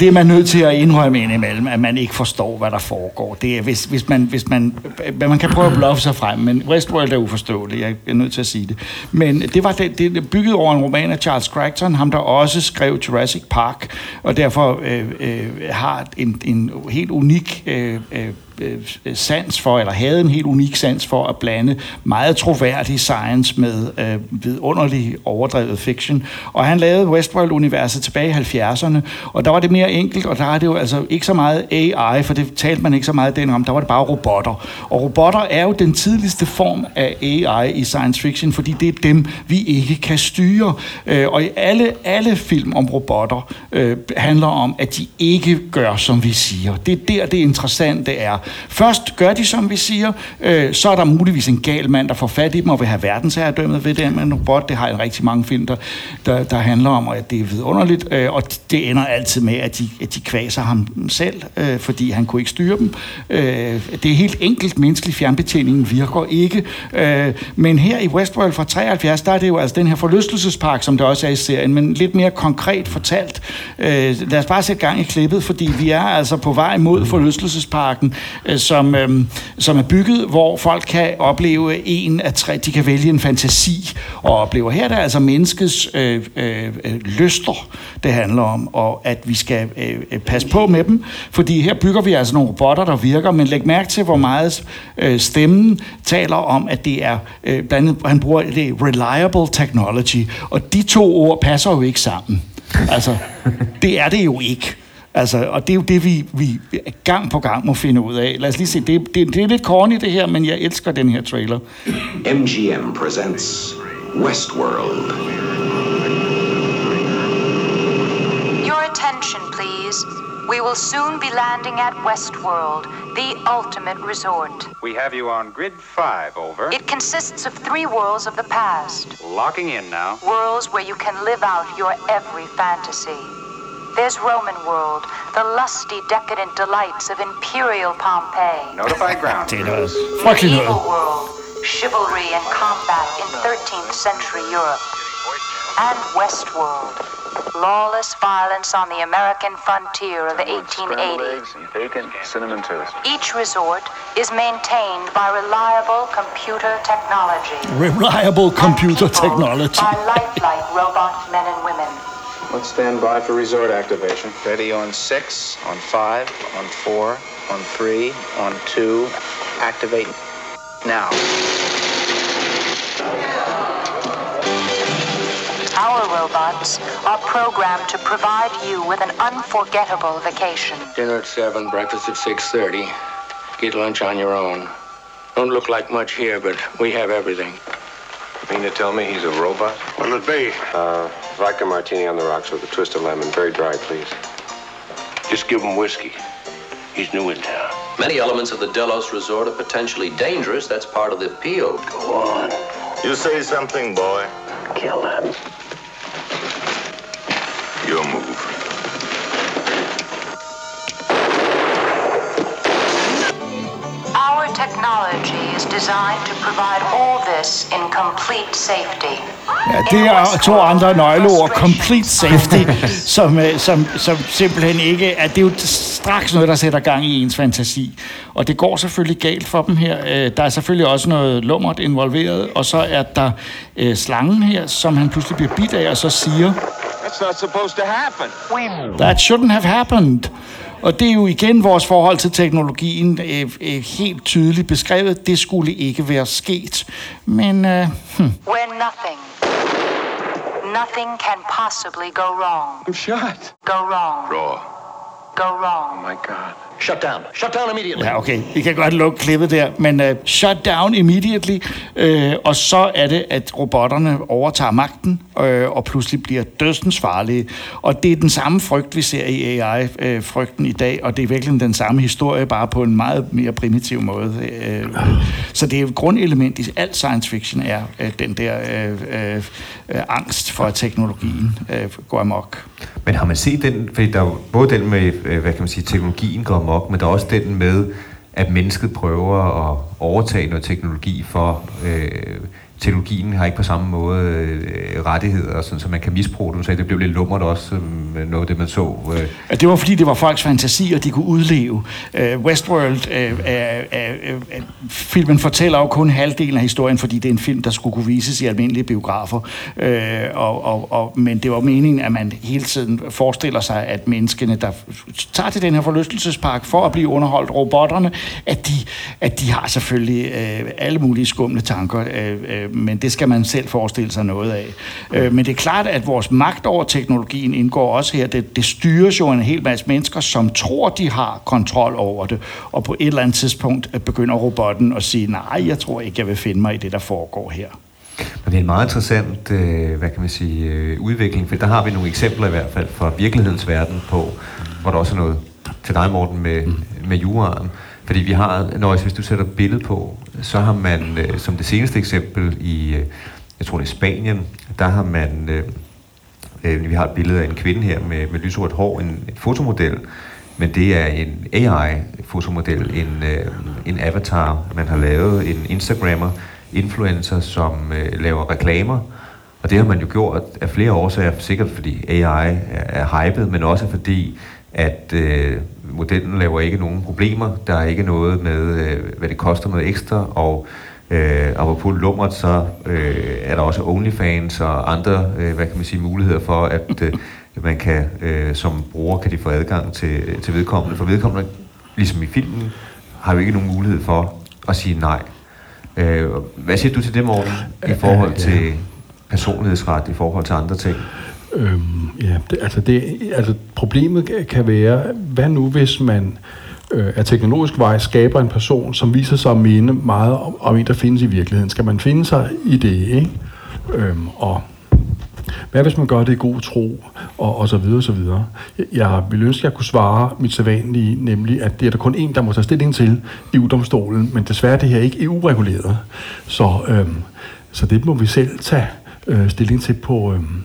det er man nødt til at indrømme indimellem, at man ikke forstår, hvad der foregår. Det er, hvis, hvis man, hvis man, man kan prøve at bluffe sig frem, men Westworld er uforståelig, jeg er nødt til at sige det. Men det var det, det bygget over en roman af Charles Crichton, ham der også skrev Jurassic Park, og derfor øh, øh, har en, en helt unik øh, øh, Øh, øh, sans for, eller havde en helt unik sans for at blande meget troværdig science med øh, vidunderlig overdrevet fiction. Og han lavede Westworld-universet tilbage i 70'erne, og der var det mere enkelt, og der er det jo altså ikke så meget AI, for det talte man ikke så meget den om, der var det bare robotter. Og robotter er jo den tidligste form af AI i science fiction, fordi det er dem, vi ikke kan styre. Øh, og i alle, alle film om robotter øh, handler om, at de ikke gør, som vi siger. Det er der, det interessante er. Først gør de, som vi siger, øh, så er der muligvis en gal mand, der får fat i dem og vil have verdensherredømmet ved det, med en robot, det har en rigtig mange film, der, der, der handler om, at det er vidunderligt, øh, og det ender altid med, at de, at de kvaser ham selv, øh, fordi han kunne ikke styre dem. Øh, det er helt enkelt, menneskelig fjernbetjening virker ikke, øh, men her i Westworld fra 73, der er det jo altså den her forlystelsespark, som det også er i serien, men lidt mere konkret fortalt. Øh, lad os bare sætte gang i klippet, fordi vi er altså på vej mod forlystelsesparken, Øh, som, øh, som er bygget, hvor folk kan opleve en af tre, de kan vælge en fantasi og opleve. Her er det altså menneskets øh, øh, øh, lyster, det handler om, og at vi skal øh, passe på med dem, fordi her bygger vi altså nogle robotter, der virker, men læg mærke til, hvor meget øh, stemmen taler om, at det er, øh, blandt andet, han bruger det reliable technology, og de to ord passer jo ikke sammen. Altså, det er det jo ikke. Altså, og det er jo det, vi, vi gang på gang må finde ud af. Lad os lige se, det, det, det er lidt corny det her, men jeg elsker den her trailer.
MGM presents Westworld.
Your attention, please. We will soon be landing at Westworld, the ultimate resort.
We have you on grid five, over.
It consists of three worlds of the past.
Locking in now.
Worlds where you can live out your every fantasy. There's Roman world, the lusty, decadent delights of imperial Pompeii.
Notify ground.
Det noget frygteligt
Medieval world, chivalry and combat in 13th century Europe. And Westworld, lawless violence on the American frontier of the 1880s.
Bacon, cinnamon toast.
Each resort is maintained by reliable computer technology.
Reliable computer technology.
By lifelike robot men and women.
Let's stand by for resort activation. Ready on six, on five, on four, on three, on two. Activate now.
Our robots are programmed to provide you with an unforgettable vacation.
Dinner at 7, breakfast at 6.30. Get lunch on your own. Don't look like much here, but we have everything.
You Mean to tell me he's a robot?
What'll it be?
Uh, vodka martini on the rocks with a twist of lemon. Very dry, please.
Just give him whiskey. He's new in town.
Many elements of the Delos resort are potentially dangerous. That's part of the appeal.
Go on.
You say something, boy.
Kill him.
Your move.
Our technology is designed to provide all this in complete safety.
Ja, det er to andre nøgleord. Complete safety, som, øh, som, som simpelthen ikke... At det er jo straks noget, der sætter gang i ens fantasi. Og det går selvfølgelig galt for dem her. Øh, Der er selvfølgelig også noget lummert involveret. Og så er der øh, slangen her, som han pludselig bliver bidt af, og så siger...
That's not supposed to happen.
That shouldn't have happened. Og det er jo igen vores forhold til teknologien øh, øh, helt tydeligt beskrevet. Det skulle ikke være sket. Men øh, hm.
Where nothing, nothing can possibly go wrong.
I'm shot.
Go wrong.
Raw.
go wrong.
Oh my god. Shut down. Shut down immediately.
Ja, okay. Vi kan godt lukke klippet der. Men uh, shut down immediately. Uh, og så er det, at robotterne overtager magten uh, og pludselig bliver dødsens farlige. Og det er den samme frygt, vi ser i AI-frygten i dag. Og det er virkelig den samme historie, bare på en meget mere primitiv måde. Uh, så det er et grundelement i alt science fiction, er uh, den der uh, uh, angst for, at teknologien uh, går amok.
Men har man set den, fordi der er både den med, hvad kan man sige, teknologien går amok, men der er også den med, at mennesket prøver at overtage noget teknologi for, øh, teknologien har ikke på samme måde øh, rettigheder, sådan, så man kan misbruge det. Du sagde, det blev lidt lummert også, øh, noget af det man så. Øh.
At Det var fordi, det var folks fantasier, de kunne udleve. Øh, Westworld, øh, øh, øh, øh, filmen fortæller jo kun halvdelen af historien, fordi det er en film, der skulle kunne vises i almindelige biografer. Øh, og, og, og, men det var meningen, at man hele tiden forestiller sig, at menneskene, der tager til den her forlystelsespark for at blive underholdt, robotterne, at de, at de har selvfølgelig øh, alle mulige skumle tanker, Øh, øh men det skal man selv forestille sig noget af. Uh, men det er klart, at vores magt over teknologien indgår også her. Det, det styres jo en hel masse mennesker, som tror, de har kontrol over det, og på et eller andet tidspunkt øh, begynder robotten at sige, nej, jeg tror ikke, jeg vil finde mig i det, der foregår her.
Men det er en meget interessant, øh, hvad kan man sige, øh, udvikling, for der har vi nogle eksempler i hvert fald fra virkelighedens verden på, hvor der også er noget til dig, Morten, med, med juraen. Fordi vi har, når hvis du sætter billede på, så har man, øh, som det seneste eksempel i, øh, jeg tror det er Spanien, der har man, øh, øh, vi har et billede af en kvinde her med, med lyserødt hår, en, en fotomodel, men det er en AI-fotomodel, en, øh, en avatar, man har lavet, en Instagrammer, influencer, som øh, laver reklamer, og det har man jo gjort af flere årsager, sikkert fordi AI er, er hypet, men også fordi, at øh, modellen laver ikke nogen problemer. Der er ikke noget med, øh, hvad det koster noget ekstra, og øh, apropos lummert, så øh, er der også OnlyFans og andre, øh, hvad kan man sige, muligheder for, at øh, man kan, øh, som bruger, kan de få adgang til, til vedkommende. For vedkommende, ligesom i filmen, har jo ikke nogen mulighed for at sige nej. Øh, hvad siger du til det, Morten, i forhold til personlighedsret, i forhold til andre ting?
Øhm, ja, det, altså, det, altså problemet kan- være, hvad nu hvis man øh, af teknologisk vej skaber en person, som viser sig at minde meget om, om en, der findes i virkeligheden. Skal man finde sig i det, ikke? Øhm, og hvad hvis man gør det i god tro, og, og så videre, og så videre. Jeg, jeg ville ønske, at jeg kunne svare mit sædvanlige, nemlig, at det er der kun en, der må tage stilling til EU-domstolen, men desværre det her ikke EU-reguleret. Så, øhm, så det må vi selv tage øh, stilling til på, øhm,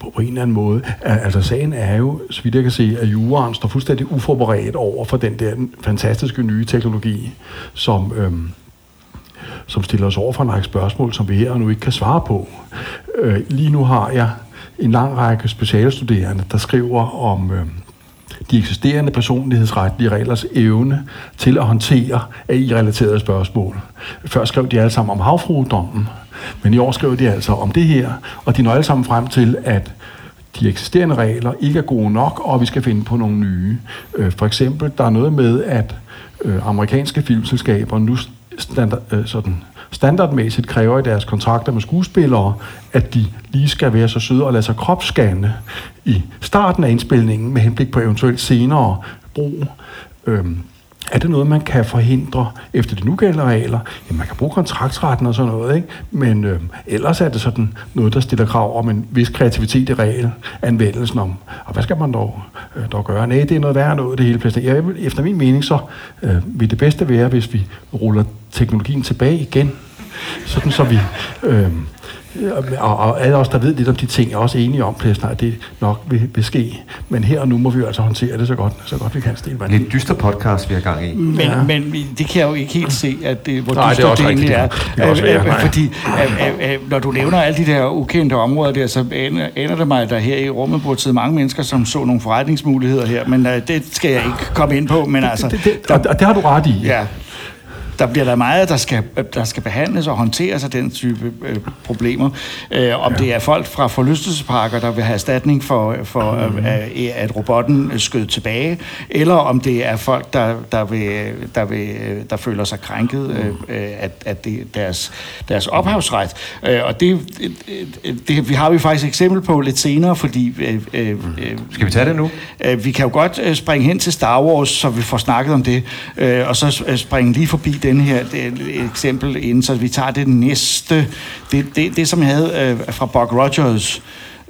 på, på en eller anden måde. Altså sagen er jo, så vidt jeg kan se, at juraen står fuldstændig uforberedt over for den der fantastiske nye teknologi, som, øhm, som stiller os over for en række spørgsmål, som vi her og nu ikke kan svare på. Øh, lige nu har jeg en lang række specialstuderende, der skriver om Øhm, de eksisterende personlighedsretlige reglers evne til at håndtere AI-relaterede spørgsmål. Før skrev de alle sammen om havfruedommen, men i år skriver de altså om det her, og de når alle sammen frem til, at de eksisterende regler ikke er gode nok, og vi skal finde på nogle nye. Øh, For eksempel, der er noget med, at øh, amerikanske filmselskaber nu standard, øh, sådan standardmæssigt kræver i deres kontrakter med skuespillere, at de lige skal være så søde og lade sig kropsscanne i starten af indspilningen med henblik på eventuelt senere brug. Øhm, er det noget, man kan forhindre efter de nugældende regler? Ja, man kan bruge kontraktsretten og sådan noget, ikke? men øh, ellers er det sådan noget, der stiller krav om en vis kreativitet i regelanvendelsen om, og hvad skal man dog, øh, dog gøre? Nej, det er noget værre noget, det hele plastik. Ja, efter min mening, så øh, vil det bedste være, hvis vi ruller teknologien tilbage igen, sådan så vi... Øh, og, og alle os, der ved lidt om de ting, er også enige om, at det nok vil, vil ske. Men her og nu må vi jo altså håndtere det så godt, så godt vi kan stille
Lidt dyster podcast, vi har gang i.
Men, ja. men det kan jeg jo ikke helt se, at det, hvor
Nej, det er
det egentlig er.
det kan
Øh,
være,
øh,
nej.
Fordi øh, når du nævner alle de der ukendte områder der, så aner, aner det mig, at der her i rummet burde sidde mange mennesker, som så nogle forretningsmuligheder her. Men øh, det skal jeg ikke komme ind på. Men altså,
det, det, og, og det har du ret i.
Ja. Der bliver der meget, der skal, der skal behandles og håndteres af den type øh, problemer. Øh, om det er folk fra forlystelsesparker, der vil have erstatning for, for mm. at, at robotten skød tilbage, eller om det er folk, der, der, vil, der, vil, der føler sig krænket øh, at, at det deres, deres ophavsret. Øh, og det, det, det, vi har vi faktisk eksempel på lidt senere, fordi... Øh, øh,
Skal vi tage det nu?
Øh, vi kan jo godt øh, springe hen til Star Wars, så vi får snakket om det, øh, og så øh, springe lige forbi den her det, et eksempel inden, så vi tager det næste. Det, det, det som jeg havde øh, fra Buck Rogers,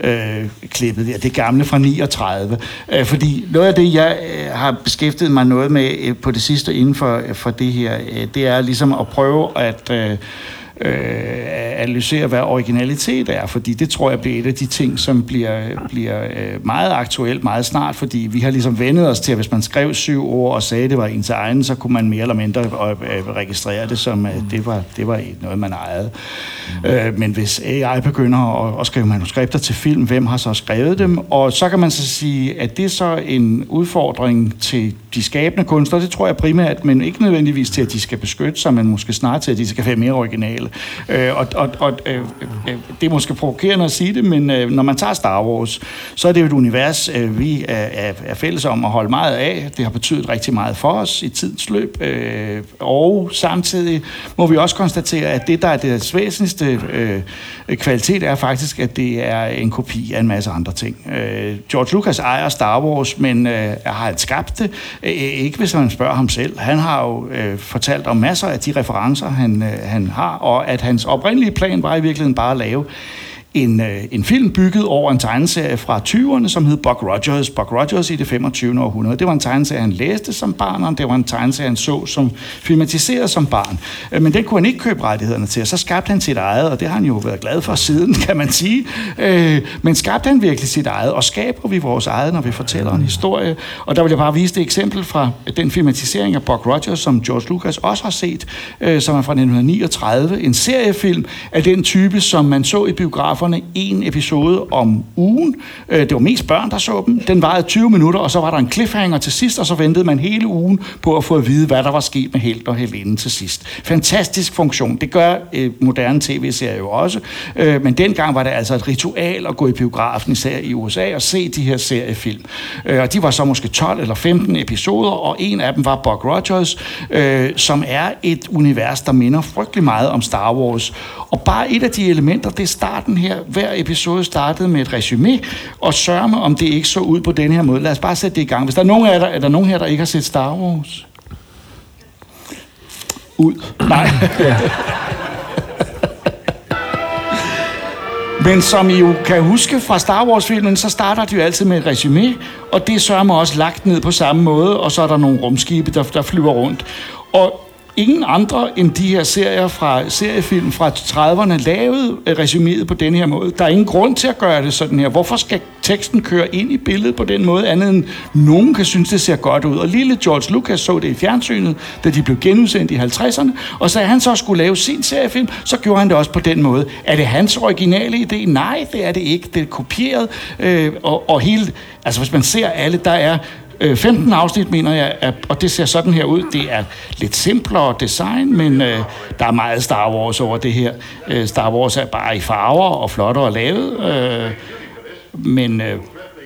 øh, klippet der, det gamle fra 39. Øh, fordi noget af det, jeg øh, har beskæftiget mig noget med øh, på det sidste inden for, øh, for det her, øh, det er ligesom at prøve at... Øh, øh, analysere, hvad originalitet er, fordi det tror jeg bliver et af de ting, som bliver, bliver øh, meget aktuelt meget snart, fordi vi har ligesom vendet os til, at hvis man skrev syv ord og sagde, at det var ens egen, så kunne man mere eller mindre øh, øh, registrere det som, at det var, det var noget, man ejede. Mm. Men hvis AI begynder at, at skrive manuskripter til film, hvem har så skrevet dem? Og så kan man så sige, at det er så en udfordring til de skabende kunstnere, det tror jeg primært, men ikke nødvendigvis til, at de skal beskytte sig, men måske snart til, at de skal være mere originale. Øh, og og, og øh, øh, øh, det er måske provokerende at sige det, men øh, når man tager Star Wars, så er det jo et univers, øh, vi er, er, er fælles om at holde meget af. Det har betydet rigtig meget for os i tidens løb. Øh, og samtidig må vi også konstatere, at det, der er det væsentligste øh, kvalitet, er faktisk, at det er en kopi af en masse andre ting. Øh, George Lucas ejer Star Wars, men øh, har han skabt det? Øh, ikke hvis man spørger ham selv. Han har jo øh, fortalt om masser af de referencer, han, øh, han har, og at hans oprindelige plan var i virkeligheden bare at lave en, øh, en film bygget over en tegneserie fra 20'erne, som hed Buck Rogers. Buck Rogers i det 25. århundrede. Det var en tegneserie, han læste som barn, og det var en tegneserie, han så som filmatiseret som barn. Øh, men den kunne han ikke købe rettighederne til, og så skabte han sit eget, og det har han jo været glad for siden, kan man sige. Øh, men skabte han virkelig sit eget, og skaber vi vores eget, når vi fortæller en historie. Og der vil jeg bare vise det eksempel fra den filmatisering af Buck Rogers, som George Lucas også har set, øh, som er fra 1939. En seriefilm af den type, som man så i biografen biograferne en episode om ugen. Øh, det var mest børn, der så dem. Den varede 20 minutter, og så var der en cliffhanger til sidst, og så ventede man hele ugen på at få at vide, hvad der var sket med Helt og Helene til sidst. Fantastisk funktion. Det gør øh, moderne tv-serier jo også. Øh, men dengang var det altså et ritual at gå i biografen, især i USA, og se de her seriefilm. Øh, og de var så måske 12 eller 15 episoder, og en af dem var Buck Rogers, øh, som er et univers, der minder frygtelig meget om Star Wars. Og bare et af de elementer, det er starten her. Hver episode startede med et resume, og sørge mig, om det ikke så ud på den her måde. Lad os bare sætte det i gang. Hvis der er nogen af jer, er der nogen her, der ikke har set Star Wars? Ud. Nej. Men som I jo kan huske fra Star Wars-filmen, så starter de jo altid med et resume, og det sørger mig også lagt ned på samme måde, og så er der nogle rumskibe, der, der flyver rundt. Og ingen andre end de her serier fra seriefilm fra 30'erne lavede øh, resuméet på den her måde. Der er ingen grund til at gøre det sådan her. Hvorfor skal teksten køre ind i billedet på den måde, andet end nogen kan synes, det ser godt ud. Og lille George Lucas så det i fjernsynet, da de blev genudsendt i 50'erne, og så han så skulle lave sin seriefilm, så gjorde han det også på den måde. Er det hans originale idé? Nej, det er det ikke. Det er kopieret, øh, og, og hele, altså hvis man ser alle, der er 15 øh, afsnit, mener jeg, og det ser sådan her ud. Det er lidt simplere design, men øh, der er meget Star Wars over det her. Øh, Star Wars er bare i farver og flottere lavet, øh, men... Øh,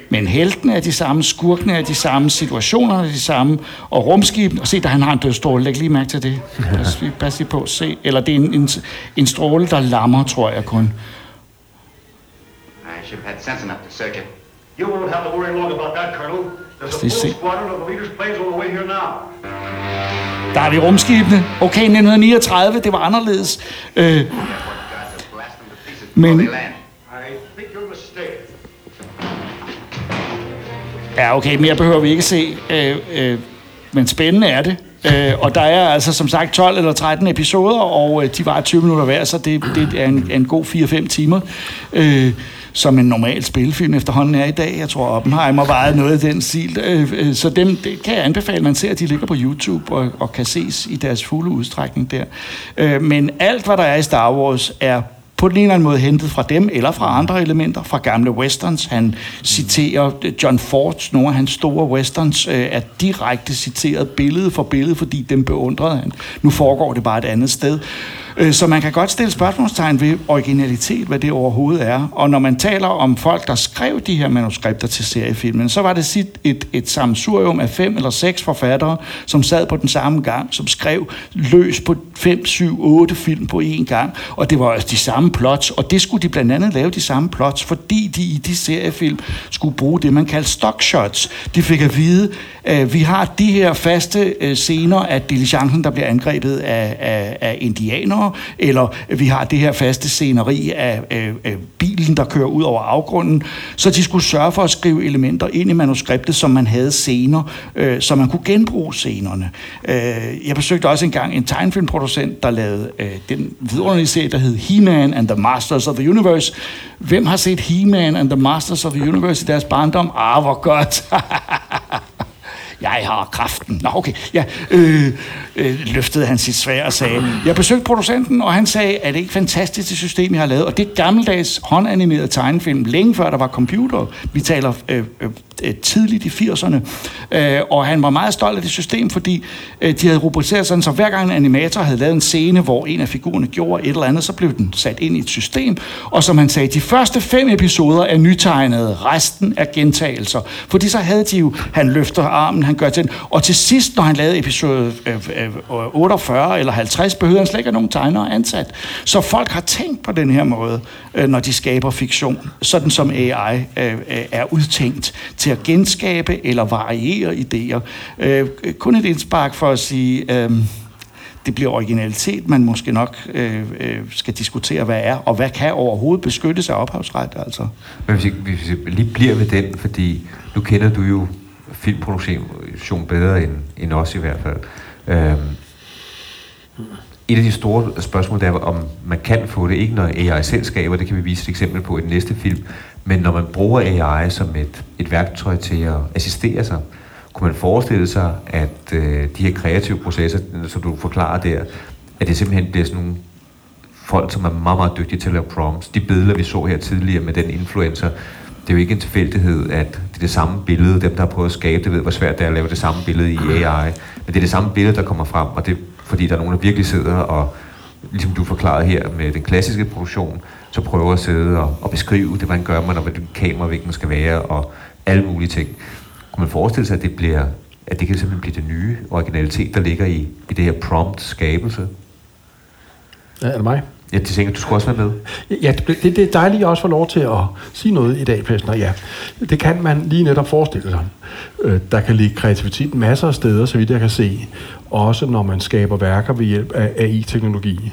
men heltene er de samme, skurkene er de samme, situationerne er de samme, og rumskibene, og se, der han har en dødstråle, læg lige mærke til det. Pas, pas lige på, se. Eller det er en, en, en stråle, der lammer, tror jeg kun.
I should have had sense enough to circuit. You won't have to worry long about that, Colonel.
Lad os se. Der er vi rumskibene. Okay, 1939, det var anderledes. Øh, men... Ja, okay, mere behøver vi ikke se. Øh, øh, men spændende er det. Øh, og der er altså som sagt 12 eller 13 episoder, og øh, de var 20 minutter hver, så det, det er en, en god 4-5 timer. Øh, som en normal spilfilm efterhånden er i dag. Jeg tror, Oppenheimer vejede noget af den stil. Øh, øh, så dem det kan jeg anbefale, man ser, at de ligger på YouTube og, og kan ses i deres fulde udstrækning der. Øh, men alt, hvad der er i Star Wars, er på den ene eller anden måde hentet fra dem, eller fra andre elementer, fra gamle westerns. Han citerer øh, John Fords, nogle af hans store westerns, øh, er direkte citeret billede for billede, fordi dem beundrede han. Nu foregår det bare et andet sted. Øh, Så man kan godt stille spørgsmålstegn ved originalitet, hvad det overhovedet er. Og når man taler om folk, der skrev de her manuskripter til seriefilmen, så var det sit et, et samsurium af fem eller seks forfattere, som sad på den samme gang, som skrev løs på fem, syv, otte film på én gang. Og det var altså de samme plots, og det skulle de blandt andet lave de samme plots, fordi de i de seriefilm skulle bruge det, man kaldte stock shots. De fik at vide, at vi har de her faste øh, scener af diligencen, der bliver angrebet af, af, af indianere, eller vi har det her faste sceneri af, af, af bilen, der kører ud over afgrunden. Så de skulle sørge for at skrive elementer ind i manuskriptet, som man havde scener, øh, så man kunne genbruge scenerne. Øh, jeg besøgte også engang en tegnfilmproducent, der lavede øh, den vidunderlige serie, der hed He-Man and the Masters of the Universe. Hvem har set He-Man and the Masters of the Universe i deres barndom? Ah, hvor godt! jeg har kraften. Nå, okay. Ja, øh, øh, løftede han sit svær og sagde, jeg besøgte producenten, og han sagde, er det ikke fantastisk det system, jeg har lavet? Og det er gammeldags håndanimeret tegnefilm, længe før der var computer. Vi taler øh, øh, øh, tidligt i 80'erne. Øh, og han var meget stolt af det system, fordi øh, de havde rubriceret sådan, så hver gang en animator havde lavet en scene, hvor en af figurerne gjorde et eller andet, så blev den sat ind i et system. Og som han sagde, de første fem episoder er nytegnede, resten er gentagelser. Fordi så havde de jo, han løfter armen, han gør til og til sidst, når han lavede episode øh, øh, 48 eller 50, behøvede han slet ikke nogen tegnere ansat. Så folk har tænkt på den her måde, øh, når de skaber fiktion, sådan som AI øh, øh, er udtænkt til at genskabe eller variere idéer. Øh, kun et indspark for at sige, øh, det bliver originalitet, man måske nok øh, øh, skal diskutere, hvad er, og hvad kan overhovedet beskyttes af ophavsret, altså.
Men hvis, hvis vi lige bliver ved den, fordi nu kender du jo filmproduktion bedre end, end os i hvert fald. Øhm, et af de store spørgsmål der er, om man kan få det, ikke når AI selv skaber, det kan vi vise et eksempel på i den næste film, men når man bruger AI som et, et værktøj til at assistere sig, kunne man forestille sig, at øh, de her kreative processer, som du forklarer der, at det simpelthen bliver sådan nogle folk, som er meget, meget dygtige til at lave prompts. De billeder, vi så her tidligere med den influencer, det er jo ikke en tilfældighed, at det er det samme billede, dem der har prøvet at skabe det, ved hvor svært det er at lave det samme billede i AI, men det er det samme billede, der kommer frem, og det er fordi, der er nogen, der virkelig sidder og, ligesom du forklarede her med den klassiske produktion, så prøver at sidde og, og beskrive det, man gør, man, og hvad kameravinklen skal være, og alle mulige ting. Kunne man forestille sig, at det, bliver, at det kan simpelthen blive det nye originalitet, der ligger i, i det her prompt-skabelse?
Ja, er det mig?
Ja, det tænker du skulle også være med.
Ja, det, det, det er dejligt at også får lov til at sige noget i dag, Plesner. Ja, det kan man lige netop forestille sig. Øh, der kan ligge kreativitet masser af steder, så vidt jeg kan se. Også når man skaber værker ved hjælp af AI-teknologi.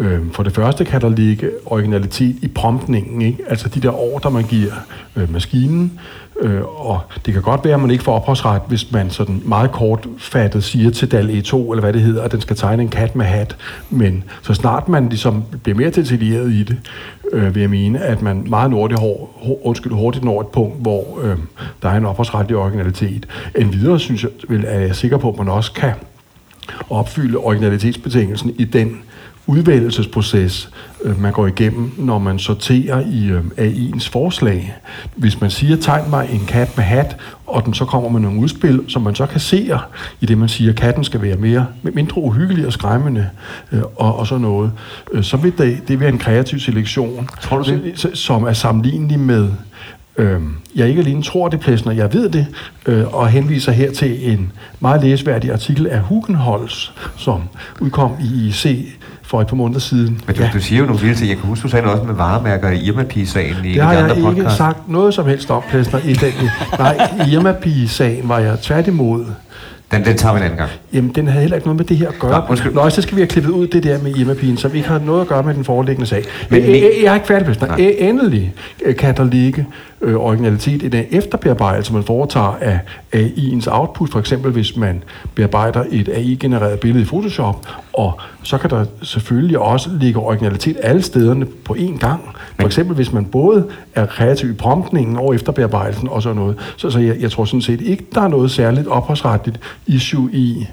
Øh, for det første kan der ligge originalitet i promptningen, ikke? altså de der ordre, man giver øh, maskinen, øh, og det kan godt være, at man ikke får ophavsret, hvis man sådan meget kortfattet siger til DAL E2, eller hvad det hedder, at den skal tegne en kat med hat, men så snart man ligesom bliver mere detaljeret i det, øh, vil jeg mene, at man meget hurtigt, hår, undskyld, hurtigt når et punkt, hvor øh, der er en ophavsretlig originalitet. En videre synes jeg, vil, er jeg sikker på, at man også kan opfylde originalitetsbetingelsen i den udvælgelsesproces, øh, man går igennem, når man sorterer i øh, AI'ens forslag. Hvis man siger, tegn mig en kat med hat, og den så kommer med nogle udspil, som man så kasserer i det, man siger, katten skal være mere, mindre uhyggelig og skræmmende, øh, og, og sådan noget, så vil det, det være en kreativ selektion,
Tror du det?
som er sammenlignelig med Øh, jeg ikke alene tror det, Plesner, jeg ved det, øh, og henviser her til en meget læsværdig artikel af Hugenholz, som udkom i IC for et par måneder siden.
Men du, ja. du siger jo nogle vilde ting. Jeg kan huske, du sagde noget også med varemærker i Irma-sagen i
Det har jeg
andre
ikke
podcast.
sagt noget som helst om, Plesner. I den, nej, i Irma-sagen var jeg tværtimod
Den, den tager vi en anden gang.
Jamen, den havde heller ikke noget med det her at gøre.
Nå, undskyld.
Nå, så skal vi have klippet ud det der med Irma-pigen, som ikke har noget at gøre med den foreliggende sag.
Men-
Men, jeg, jeg er ikke færdig, Plesner. Æ- Endelig øh, kan der ligge øh, originalitet i den efterbearbejdelse, man foretager af AI'ens output. For eksempel, hvis man bearbejder et AI-genereret billede i Photoshop, og så kan der selvfølgelig også ligge originalitet alle stederne på én gang. For eksempel, hvis man både er kreativ i promptningen og efterbearbejdelsen og sådan noget. Så, så jeg, jeg tror sådan set ikke, der er noget særligt ophavsretligt issue i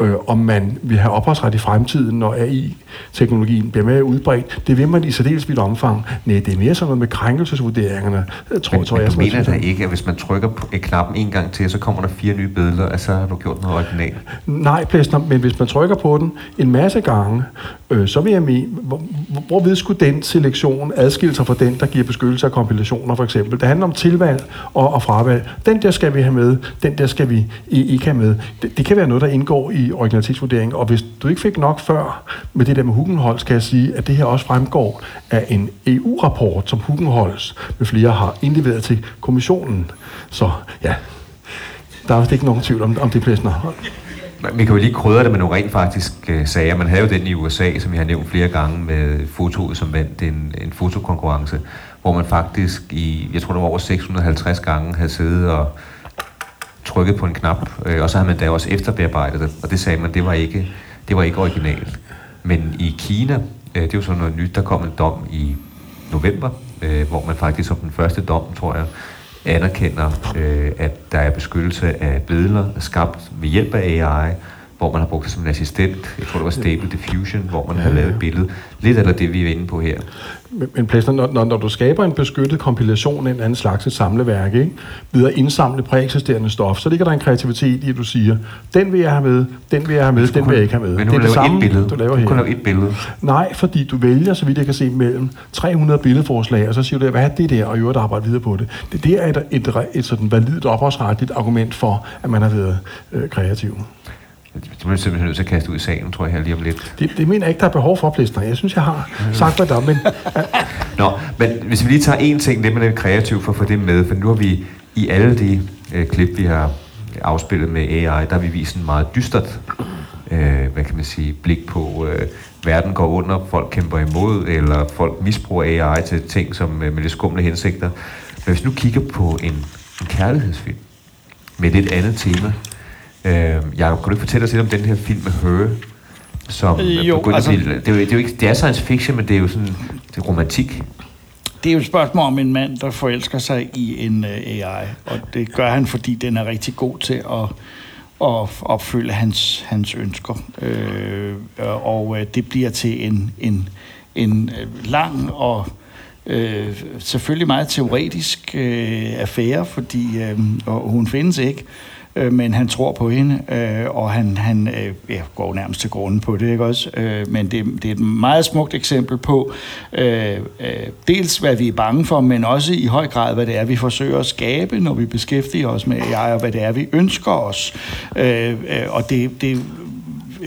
øh, om man vil have ophavsret i fremtiden, når AI-teknologien bliver mere udbredt. Det vil man i særdeles vidt omfang. Nej, det er mere sådan noget med krænkelsesvurderingerne, tror,
Men,
tror
men
jeg.
du
som jeg
mener da ikke, at hvis man trykker på knappen en gang til, så kommer der fire nye billeder, og så har du gjort noget originalt?
Nej, Plæsner, men hvis man trykker på den en masse gange, øh, så vil jeg mene, hvor, hvor- hvorved skulle den selektion adskille sig fra den, der giver beskyttelse af kompilationer for eksempel? Det handler om tilvalg og, og fravalg. Den der skal vi have med, den der skal vi ikke have med. Det, det kan være noget, der indgår i originalitetsvurderingen, og hvis du ikke fik nok før med det der med Hugenholz, skal jeg sige, at det her også fremgår af en EU-rapport, som Hugenholz med flere har indleveret til kommissionen. Så ja, der er vist ikke nogen tvivl om, om det Plæsner.
Men Vi kan jo lige krydre det med nogle rent faktisk øh, sager. Man havde jo den i USA, som vi har nævnt flere gange, med fotoet, som vandt en, en fotokonkurrence, hvor man faktisk i, jeg tror det var over 650 gange, havde siddet og trykket på en knap, øh, og så havde man da også efterbearbejdet det, og det sagde man, det var ikke, det var ikke originalt. Men i Kina, øh, det er jo sådan noget nyt, der kom en dom i november, øh, hvor man faktisk som den første dom, tror jeg, anerkender, øh, at der er beskyttelse af billeder skabt ved hjælp af AI, hvor man har brugt det som en assistent. Jeg tror, det var Stable Diffusion, hvor man har lavet et billede. Lidt af det, vi er inde på her.
Men, Plæsner, når, når, når du skaber en beskyttet kompilation af en anden slags et samleværk, ikke? ved at indsamle præeksisterende stof, så ligger der en kreativitet i, at du siger, den vil jeg have med, den vil jeg have med, den vil jeg ikke have med.
Men nu
det er det samme,
et billede.
du laver
Du kun lave et billede.
Nej, fordi du vælger, så vidt jeg kan se, mellem 300 billedforslag, og så siger du, hvad er det der, og i øvrigt arbejde videre på det. Det der er et, et, et, et sådan validt ophavsretligt argument for, at man har været øh, kreativ.
Det bliver simpelthen nødt til at kaste ud i salen, tror jeg, her lige om lidt.
Det, det mener jeg ikke, der er behov for, Plæsner. Jeg synes, jeg har sagt, hvad der er, men
Nå, men hvis vi lige tager en ting, det med det kreative, for at få det med, for nu har vi i alle de øh, klip, vi har afspillet med AI, der har vi vist en meget dystert, øh, hvad kan man sige, blik på, øh, verden går under, folk kæmper imod, eller folk misbruger AI til ting som øh, med lidt skumle hensigter. Men hvis vi nu kigger på en, en kærlighedsfilm med et lidt andet tema, øh, Jacob, kan du ikke fortælle os lidt om den her film med Her, som
Øh,
øh,
jo,
begynder
altså-
at blive, det, er jo, det, er jo ikke, det er science fiction, men det er jo sådan, det er romantik.
Det er jo et spørgsmål om en mand, der forelsker sig i en uh, AI, og det gør han, fordi den er rigtig god til at, at opfylde hans, hans ønsker. Øh, og uh, det bliver til en, en, en øh, lang og øh, selvfølgelig meget teoretisk øh, affære, fordi øh, og hun findes ikke øh, men han tror på hende, øh, og han, han øh, ja, går nærmest til grunden på det, ikke også? Øh, men det, det er et meget smukt eksempel på øh, øh, dels, hvad vi er bange for, men også i høj grad, hvad det er, vi forsøger at skabe, når vi beskæftiger os med AI, og hvad det er, vi ønsker os. Øh, øh, og det, det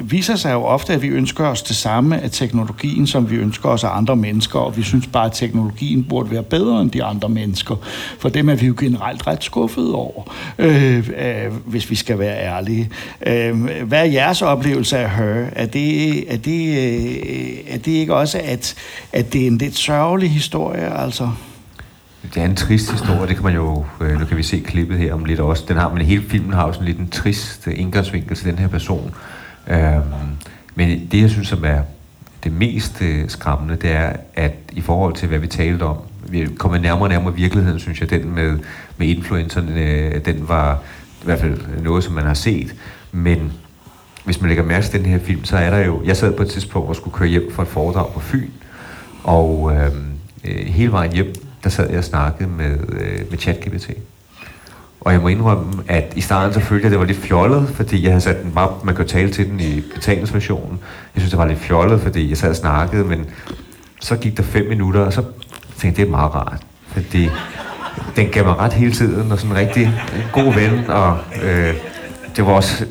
viser sig jo ofte, at vi ønsker os det samme af teknologien, som vi ønsker os af andre mennesker, og vi synes bare, at teknologien burde være bedre end de andre mennesker. For dem er vi jo generelt ret skuffet over, øh, øh, hvis vi skal være ærlige. Øh, hvad er jeres oplevelse af Her? Er det, er det, øh, er det ikke også, at, at det er en lidt sørgelig historie, altså?
Det er en trist historie, det kan man jo, øh, nu kan vi se klippet her om lidt også. Den har, men hele filmen har jo sådan lidt en trist indgangsvinkel til den her person. Øhm, men det, jeg synes, som er det mest øh, skræmmende, det er, at i forhold til, hvad vi talte om, vi er kommet nærmere og nærmere virkeligheden, synes jeg, den med, med influencerne, øh, den var i hvert fald noget, som man har set. Men hvis man lægger mærke til den her film, så er der jo... Jeg sad på et tidspunkt og skulle køre hjem fra et foredrag på Fyn, og øhm, øh, hele vejen hjem, der sad jeg og snakkede med, øh, med ChatGPT. Og jeg må indrømme, at i starten så følte jeg, at det var lidt fjollet, fordi jeg havde sat den bare, man kan jo tale til den i betalingsversionen. Jeg synes, det var lidt fjollet, fordi jeg sad og snakkede, men så gik der fem minutter, og så tænkte jeg, det er meget rart. Fordi den gav mig ret hele tiden, og sådan en rigtig god ven, og øh, det var også,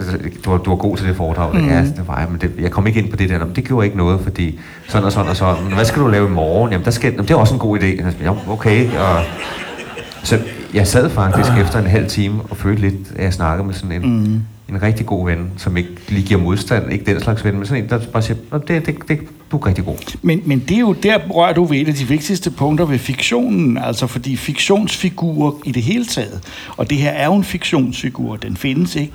du var, du var god til det foredrag. Mm. Ja, det var jeg, men det, jeg kom ikke ind på det der, men det gjorde ikke noget, fordi sådan og sådan og sådan. Hvad skal du lave i morgen? Jamen, der skal, jamen, det er også en god idé. Jamen, okay, og så jeg sad faktisk efter en halv time og følte lidt, at jeg snakkede med sådan en,
Mm.
en rigtig god ven, som ikke lige giver modstand. Ikke den slags ven, men sådan en, der bare siger, "Nå, det, det, det, du er rigtig god.
Men, men det er jo der rører du ved et af de vigtigste punkter ved fiktionen, altså fordi fiktionsfigurer i det hele taget, og det her er jo en fiktionsfigur, den findes ikke.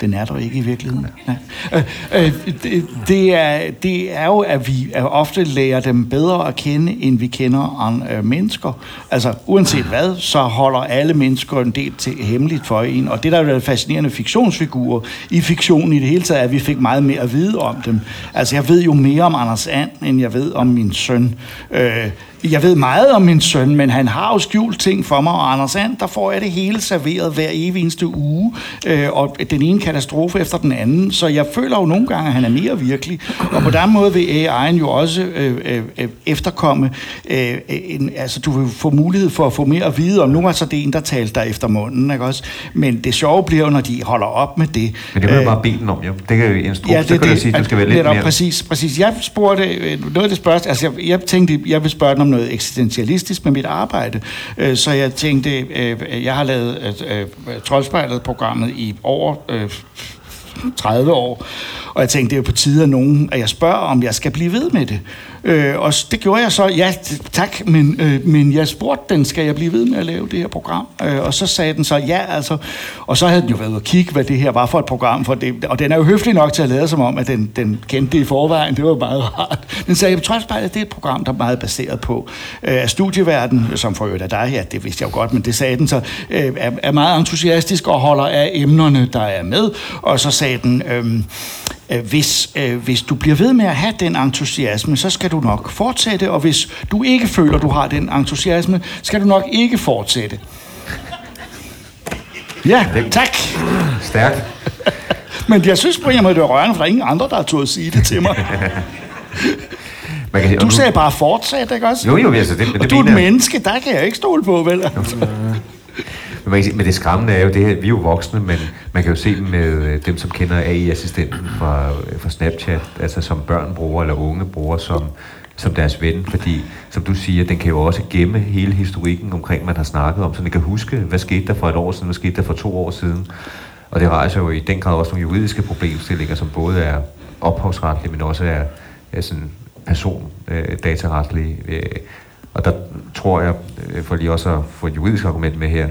Den er der ikke i virkeligheden. Ja. Øh, øh, det, det, er, det er jo, at vi ofte lærer dem bedre at kende, end vi kender andre øh, mennesker. Altså, uanset hvad, så holder alle mennesker en del til hemmeligt for en. Og det, der er fascinerende fiktionsfigurer i fiktionen i det hele taget, er, at vi fik meget mere at vide om dem. Altså, jeg ved jo mere om Anders And, end jeg ved om min søn. Øh, jeg ved meget om min søn, men han har jo skjult ting for mig, og Anders And, der får jeg det hele serveret hver evig eneste uge, øh, og den ene katastrofe efter den anden, så jeg føler jo nogle gange, at han er mere virkelig, og på den måde vil AI'en jo også øh, øh, efterkomme, øh, en, altså du vil få mulighed for at få mere at vide om, nu er så det en, der talte der efter munden, ikke også? Men det sjove bliver jo, når de holder op med det.
Men det vil jeg bare bede den om, jo. Det kan jo stor,
Ja, det,
så kan
det,
sige, at du skal være lidt mere...
Præcis, præcis. Jeg spurgte øh, noget af det spørgsmål, altså jeg, jeg tænkte, jeg vil spørge om noget eksistentialistisk med mit arbejde, øh, så jeg tænkte, øh, jeg har lavet øh, øh Troldspejlet-programmet i over øh, 30 år, og jeg tænkte, det er jo på tide, at nogen, at jeg spørger, om jeg skal blive ved med det. Øh, og det gjorde jeg så, ja, tak, men, øh, men jeg spurgte den, skal jeg blive ved med at lave det her program? Øh, og så sagde den så, ja, altså. Og så havde den jo været ude kigge, hvad det her var for et program, for det, og den er jo høflig nok til at lade som om, at den, den kendte det i forvejen, det var meget rart. Den sagde, jeg tror at det er et program, der er meget baseret på øh, studieverden, som for øvrigt er dig her, det vidste jeg jo godt, men det sagde den så, øh, er, er meget entusiastisk og holder af emnerne, der er med. Og så sagde den, øh, hvis, øh, hvis du bliver ved med at have den entusiasme, så skal du nok fortsætte, og hvis du ikke føler, du har den entusiasme, skal du nok ikke fortsætte. Ja, tak.
Stærkt.
Men jeg synes på en måde, det var rørende, for der er ingen andre, der har turde sige det til mig.
Man kan,
Du sagde bare fortsæt, ikke også?
Jo, jo, altså, det- men
og
det
du er et menneske, der kan jeg ikke stole på, vel?
Men, man kan sige, men det skræmmende er jo det her, vi er jo voksne, men man kan jo se med øh, dem, som kender AI-assistenten fra, øh, fra Snapchat, altså som børn bruger eller unge bruger som, som deres ven, fordi som du siger, den kan jo også gemme hele historikken omkring, man har snakket om, så den kan huske, hvad skete der for et år siden, hvad skete der for to år siden. Og det rejser jo i den grad også nogle juridiske problemstillinger, som både er ophavsretlige, men også er, er sådan persondataretlige. Øh, øh, og der tror jeg, for lige også at få et juridisk argument med her,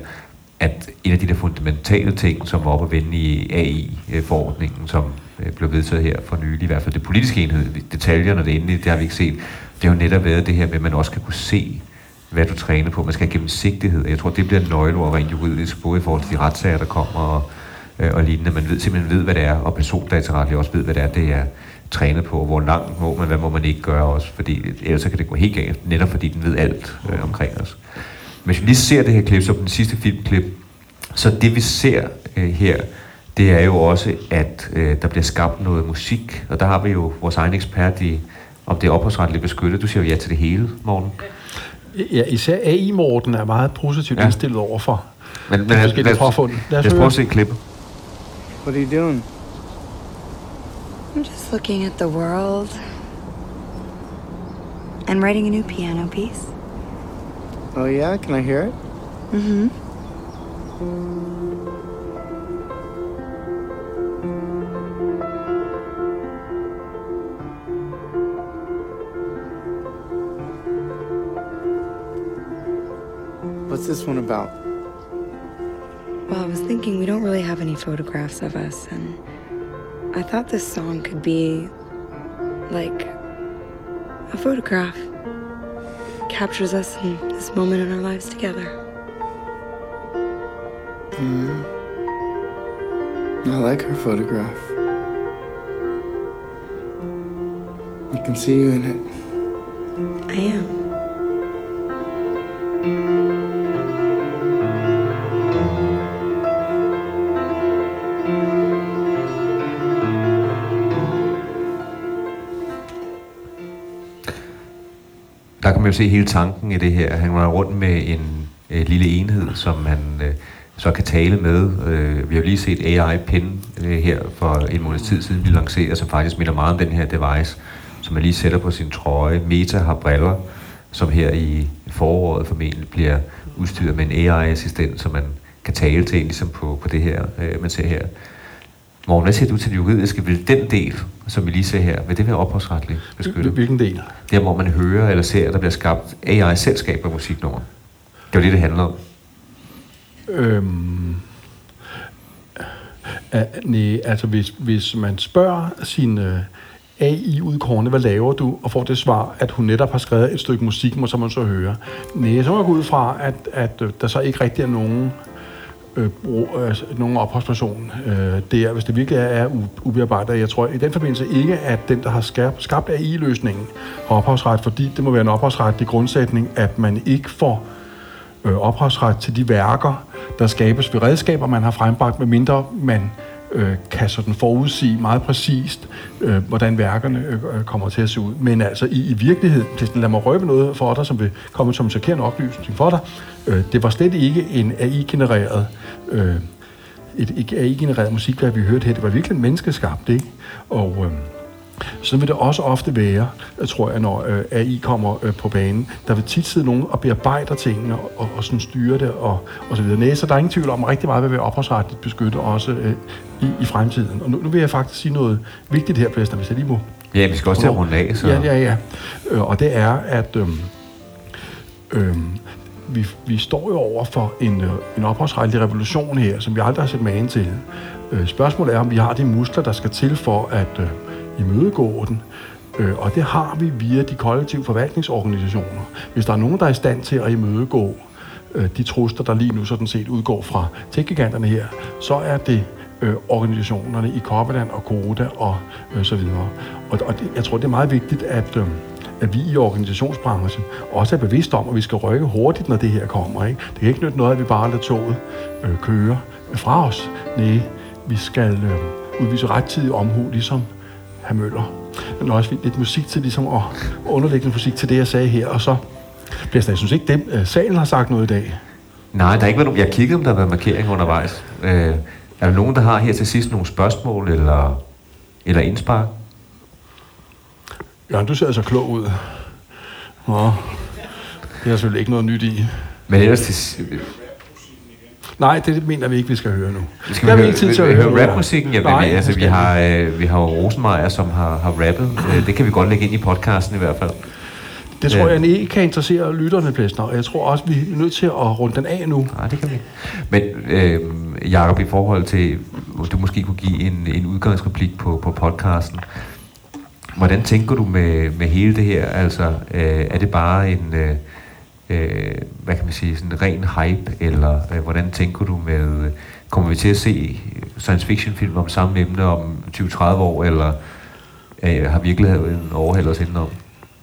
at en af de der fundamentale ting, som var oppe at vende i AI-forordningen, som øh, blev vedtaget her for nylig, i hvert fald det politiske enhed, detaljerne, det endelige, det har vi ikke set, det har jo netop været det her med, at man også skal kunne se, hvad du træner på. Man skal have gennemsigtighed. Jeg tror, det bliver nøgleord rent juridisk, både i forhold til de retssager, der kommer, og, øh, og lignende. Man ved, simpelthen ved, hvad det er, og persondataretligt også ved, hvad det er, det er trænet på, hvor langt må man, hvad må man ikke gøre også, fordi ellers så kan det gå helt galt, netop fordi den ved alt øh, omkring os. Hvis vi lige ser det her klip, så på den sidste filmklip, så det vi ser øh, her, det er jo også, at øh, der bliver skabt noget musik, og der har vi jo vores egen ekspert i, om det er ophavsretligt beskyttet. Du siger jo ja til det hele, Morten.
Ja, især AI Morten er meget positivt
Ja.
indstillet over for
Men, men
de
lad,
forskellige
lad, os,
påfund.
lad os prøve at se klippet.
What are you doing?
I'm just looking at the world and writing a new piano piece.
Oh yeah, can I hear it?
Mm-hmm.
What's this one about?
Well, I was thinking we don't really have any photographs of us, and I thought this song could be like a photograph. Captures us in this moment in our lives together.
Mm. I like her photograph. I can see you in it.
I am.
Kan man jo se hele tanken i det her. Han var rundt med en øh, lille enhed, som man øh, så kan tale med. Øh, vi har lige set AI-pin øh, her for en måneds tid siden vi lancerede, som faktisk minder meget om den her device, som man lige sætter på sin trøje. Meta har briller, som her i foråret formentlig bliver udstyret med en AI-assistent, som man kan tale til, ligesom på, på det her, øh, man ser her. Morgen, hvad siger du til det juridiske? Vil den del, som vi lige ser her, vil det være ophavsretligt beskyttet?
Hvilken del?
Der, hvor man hører eller ser, at der bliver skabt AI-selskaber musiknummer. Det er jo det, det handler om.
Øhm, Uh, nej, altså hvis, hvis man spørger sin uh, AI-udkårende, hvad laver du, og får det svar, at hun netop har skrevet et stykke musik, må så man så høre. Nej, så må jeg gå ud fra, at, at uh, der så ikke rigtig er nogen øh, brug, øh, nogen ophavsperson øh, der, hvis det virkelig er, er ubearbejdet. Jeg tror i den forbindelse ikke, at den, der har skabt, skabt AI-løsningen, har ophavsret, fordi det må være en ophavsretlig grundsætning, at man ikke får øh, ophavsret til de værker, der skabes ved redskaber, man har frembragt, medmindre man øh, kan sådan forudsige meget præcist, øh, hvordan værkerne øh, øh, kommer til at se ud. Men altså i, i virkeligheden, det, lad mig røbe noget for dig, som vil komme som chokerende oplysning for dig, øh, det var slet ikke en AI-genereret øh, et, et AI-genereret musik, vi hørte her. Det var virkelig menneskeskabt, ikke? Og øh, så vil det også ofte være, tror jeg, når øh, AI kommer øh, på banen, der vil tit sidde nogen og bearbejder tingene og, og, og sådan styre det og, og så videre. Næ, så der er ingen tvivl om, at rigtig meget vil være ophavsretligt beskyttet også øh, i, i fremtiden. Og nu, nu vil jeg faktisk sige noget vigtigt her, Plæster, hvis jeg lige må.
Ja, vi skal også til at runde af, så...
Ja, ja, ja. Øh, og det er, at øh, øh, vi, vi står jo over for en, øh, en ophavsretlig revolution her, som vi aldrig har set magen til. Øh, spørgsmålet er, om vi har de muskler, der skal til for at øh, imødegå den. Øh, og det har vi via de kollektive forvaltningsorganisationer. Hvis der er nogen, der er i stand til at imødegå øh, de trusler, der lige nu sådan set udgår fra tech her, så er det øh, organisationerne i Copperland og Koda og øh, så videre. Og, og det, jeg tror, det er meget vigtigt, at, øh, at vi i organisationsbranchen også er bevidste om, at vi skal rykke hurtigt, når det her kommer. Ikke? Det kan ikke nytte noget, at vi bare lader toget øh, køre fra os. Nej, vi skal øh, udvise rettidig omhu, ligesom herr Møller. Men også lidt musik til ligesom, og underliggende musik til det, jeg sagde her. Og så, Blæster, jeg synes ikke, dem, øh, salen har sagt noget i dag.
Nej, der er ikke været nogen. Jeg kiggede, om der har været markering undervejs. Øh, er der nogen, der har her til sidst nogle spørgsmål eller, eller indspark?
Jørgen, du ser altså klog ud. Nå, det er selvfølgelig ikke noget nyt i.
Men ellers til...
Nej, det mener vi ikke, vi skal høre nu.
Skal vi
vi
høre,
ikke tid til at høre.
rapmusikken? Ja,
Nej,
vi, altså, vi har, øh, vi har Rosenmeier, som har, har rappet. Øh, det kan vi godt lægge ind i podcasten i hvert fald.
Det tror
Øh,
jeg ikke kan interessere lytterne, Blæsner. Og jeg tror også, vi er nødt til at runde den af nu.
Nej, det kan vi. Men øh, Jacob, i forhold til, du måske kunne give en, en udgangsreplik på, på podcasten. Hvordan tænker du med, med hele det her? Altså, øh, er det bare en, øh, øh, hvad kan man sige, sådan ren hype, eller øh, hvordan tænker du med, øh, kommer vi til at se science fiction film om samme emne om 20-30 år, eller øh, har virkeligheden overhældet os indenom?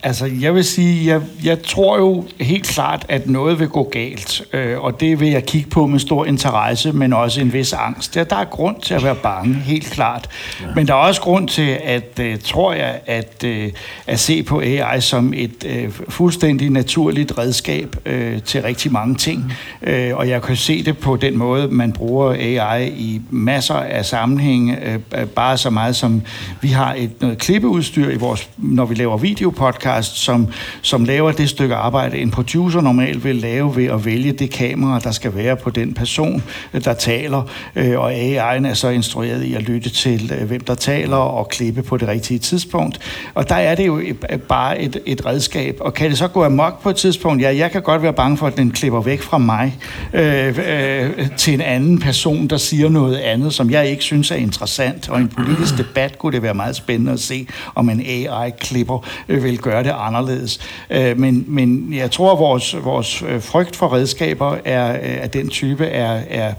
Altså, jeg vil sige, jeg, jeg tror jo helt klart, at noget vil gå galt, øh, og det vil jeg kigge på med stor interesse, men også en vis angst. Der, der er grund til at være bange, helt klart. Ja. Men der er også grund til, at øh, tror jeg, at, øh, at se på AI som et øh, fuldstændig naturligt redskab øh, til rigtig mange ting. Øh, og jeg kan se det på den måde, man bruger AI i masser af sammenhænge, øh, bare så meget som vi har et noget klippeudstyr i vores, når vi laver videopodcast, som, som laver det stykke arbejde, en producer normalt vil lave ved at vælge det kamera, der skal være på den person, øh, der taler, øh, og AI'en er så instrueret i at lytte til, øh, hvem der taler, og klippe på det rigtige tidspunkt. Og der er det jo et, øh, bare et, et redskab, og kan det så gå amok på et tidspunkt? Ja, jeg kan godt være bange for, at den klipper væk fra mig øh, øh, til en anden person, der siger noget andet, som jeg ikke synes er interessant, og i en politisk debat kunne det være meget spændende at se, om en AI-klipper øh, vil gøre det anderledes. Øh, men, men jeg tror, at vores, vores øh, frygt for redskaber er, øh, af den type er, er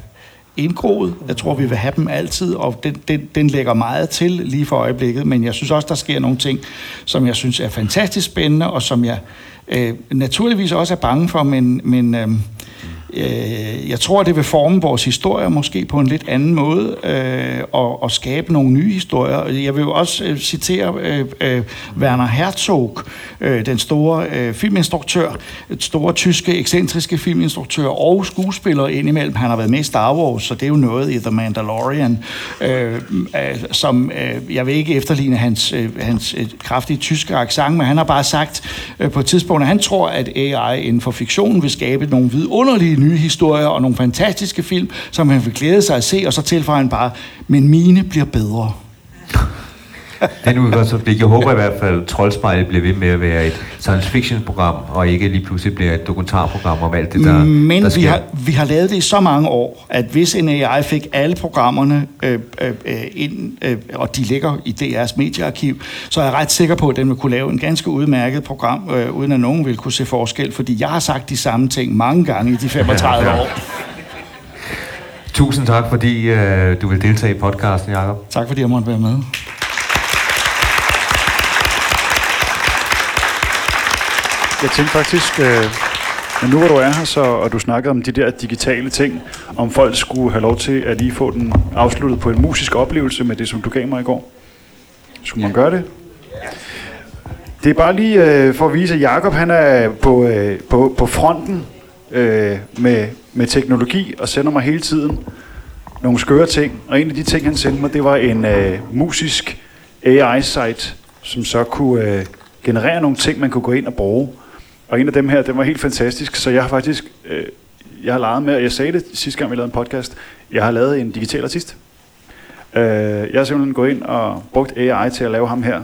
indgroet. Jeg tror, vi vil have dem altid, og den, den, den lægger meget til lige for øjeblikket, men jeg synes også, der sker nogle ting, som jeg synes er fantastisk spændende, og som jeg øh, naturligvis også er bange for, men, men øh, øh, jeg tror, det vil forme vores historie måske på en lidt anden måde, øh, og, og skabe nogle nye historier. Jeg vil jo også øh, citere øh, øh, Werner Herzog, øh, den store øh, filminstruktør, den store tyske, ekscentriske filminstruktør og skuespiller indimellem. Han har været med i Star Wars, så det er jo noget i The Mandalorian, øh, øh, som øh, jeg vil ikke efterligne hans, øh, hans øh, kraftige tyske accent, men han har bare sagt øh, på et tidspunkt, at han tror, at AI inden for fiktionen vil skabe nogle vidunderlige nye historier og nogle fantastiske film, som han vil glæde sig at se, og så tilføjer han bare, men mine bliver bedre
den udgangspunkt. Jeg håber i hvert fald, at Troldspejlet bliver ved med at være et science fiction program, og ikke lige pludselig bliver et dokumentarprogram om alt det, der,
Men
der
vi
sker.
har, vi har lavet det i så mange år, at hvis en AI fik alle programmerne øh, øh, øh, ind, øh, og de ligger i DR's mediearkiv, så er jeg ret sikker på, at den vil kunne lave en ganske udmærket program, øh, uden at nogen vil kunne se forskel, fordi jeg har sagt de samme ting mange gange i de 35 år.
Tusind tak, fordi øh, du vil deltage i podcasten, Jacob.
Tak fordi jeg måtte være med.
Jeg tænkte faktisk, øh, men nu hvor du er her, så, og du snakkede om de der digitale ting, om folk skulle have lov til at lige få den afsluttet på en musisk oplevelse med det, som du gav mig i går. Skulle man gøre det? Det er bare lige øh, for at vise, at Jacob han er på, øh, på, på fronten øh, med, med teknologi og sender mig hele tiden nogle skøre ting. Og en af de ting, han sendte mig, det var en øh, musisk AI-site, som så kunne øh, generere nogle ting, man kunne gå ind og bruge. Og en af dem her, den var helt fantastisk, så jeg har faktisk, øh, jeg har leget med, og jeg sagde det sidste gang, vi lavede en podcast, jeg har lavet en digital artist. Øh, jeg har simpelthen gået ind og brugt AI til at lave ham her.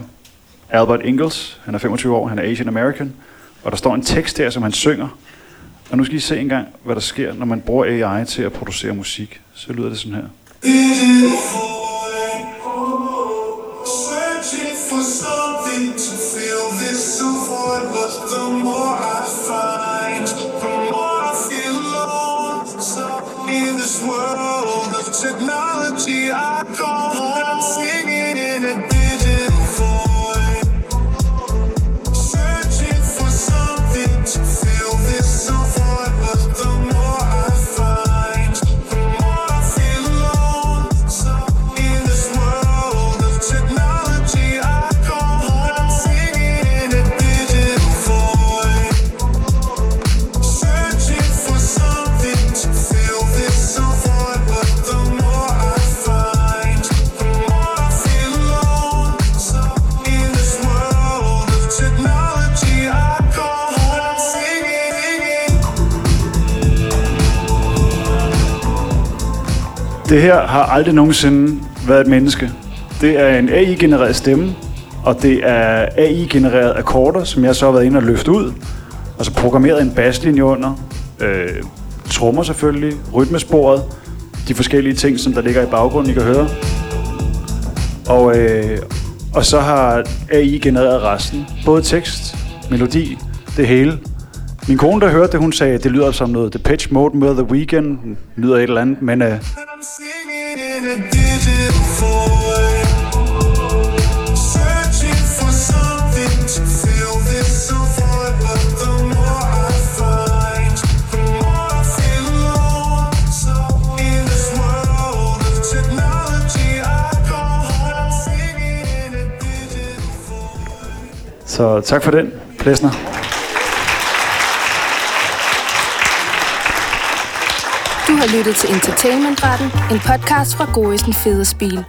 Albert Ingalls, han er 25 år, han er Asian American, og der står en tekst her, som han synger. Og nu skal I se engang, hvad der sker, når man bruger AI til at producere musik. Så lyder det sådan her.
Searching for something to technology. I go
Det her har aldrig nogensinde været et menneske. Det er en AI-genereret stemme, og det er AI-genererede akkorder, som jeg så har været inde og løfte ud, og så programmeret en baslinje under, øh, trommer selvfølgelig, rytmesporet, de forskellige ting, som der ligger i baggrunden, I kan høre. Og, øh, og så har AI genereret resten. Både tekst, melodi, det hele. Min kone, der hørte det, hun sagde, at det lyder som noget Depeche Mode med The Weeknd. Lyder et eller andet, men øh, så tak for den, Plesner.
Har lyttet til Entertainmentretten, en podcast fra Goisen Fede Spil.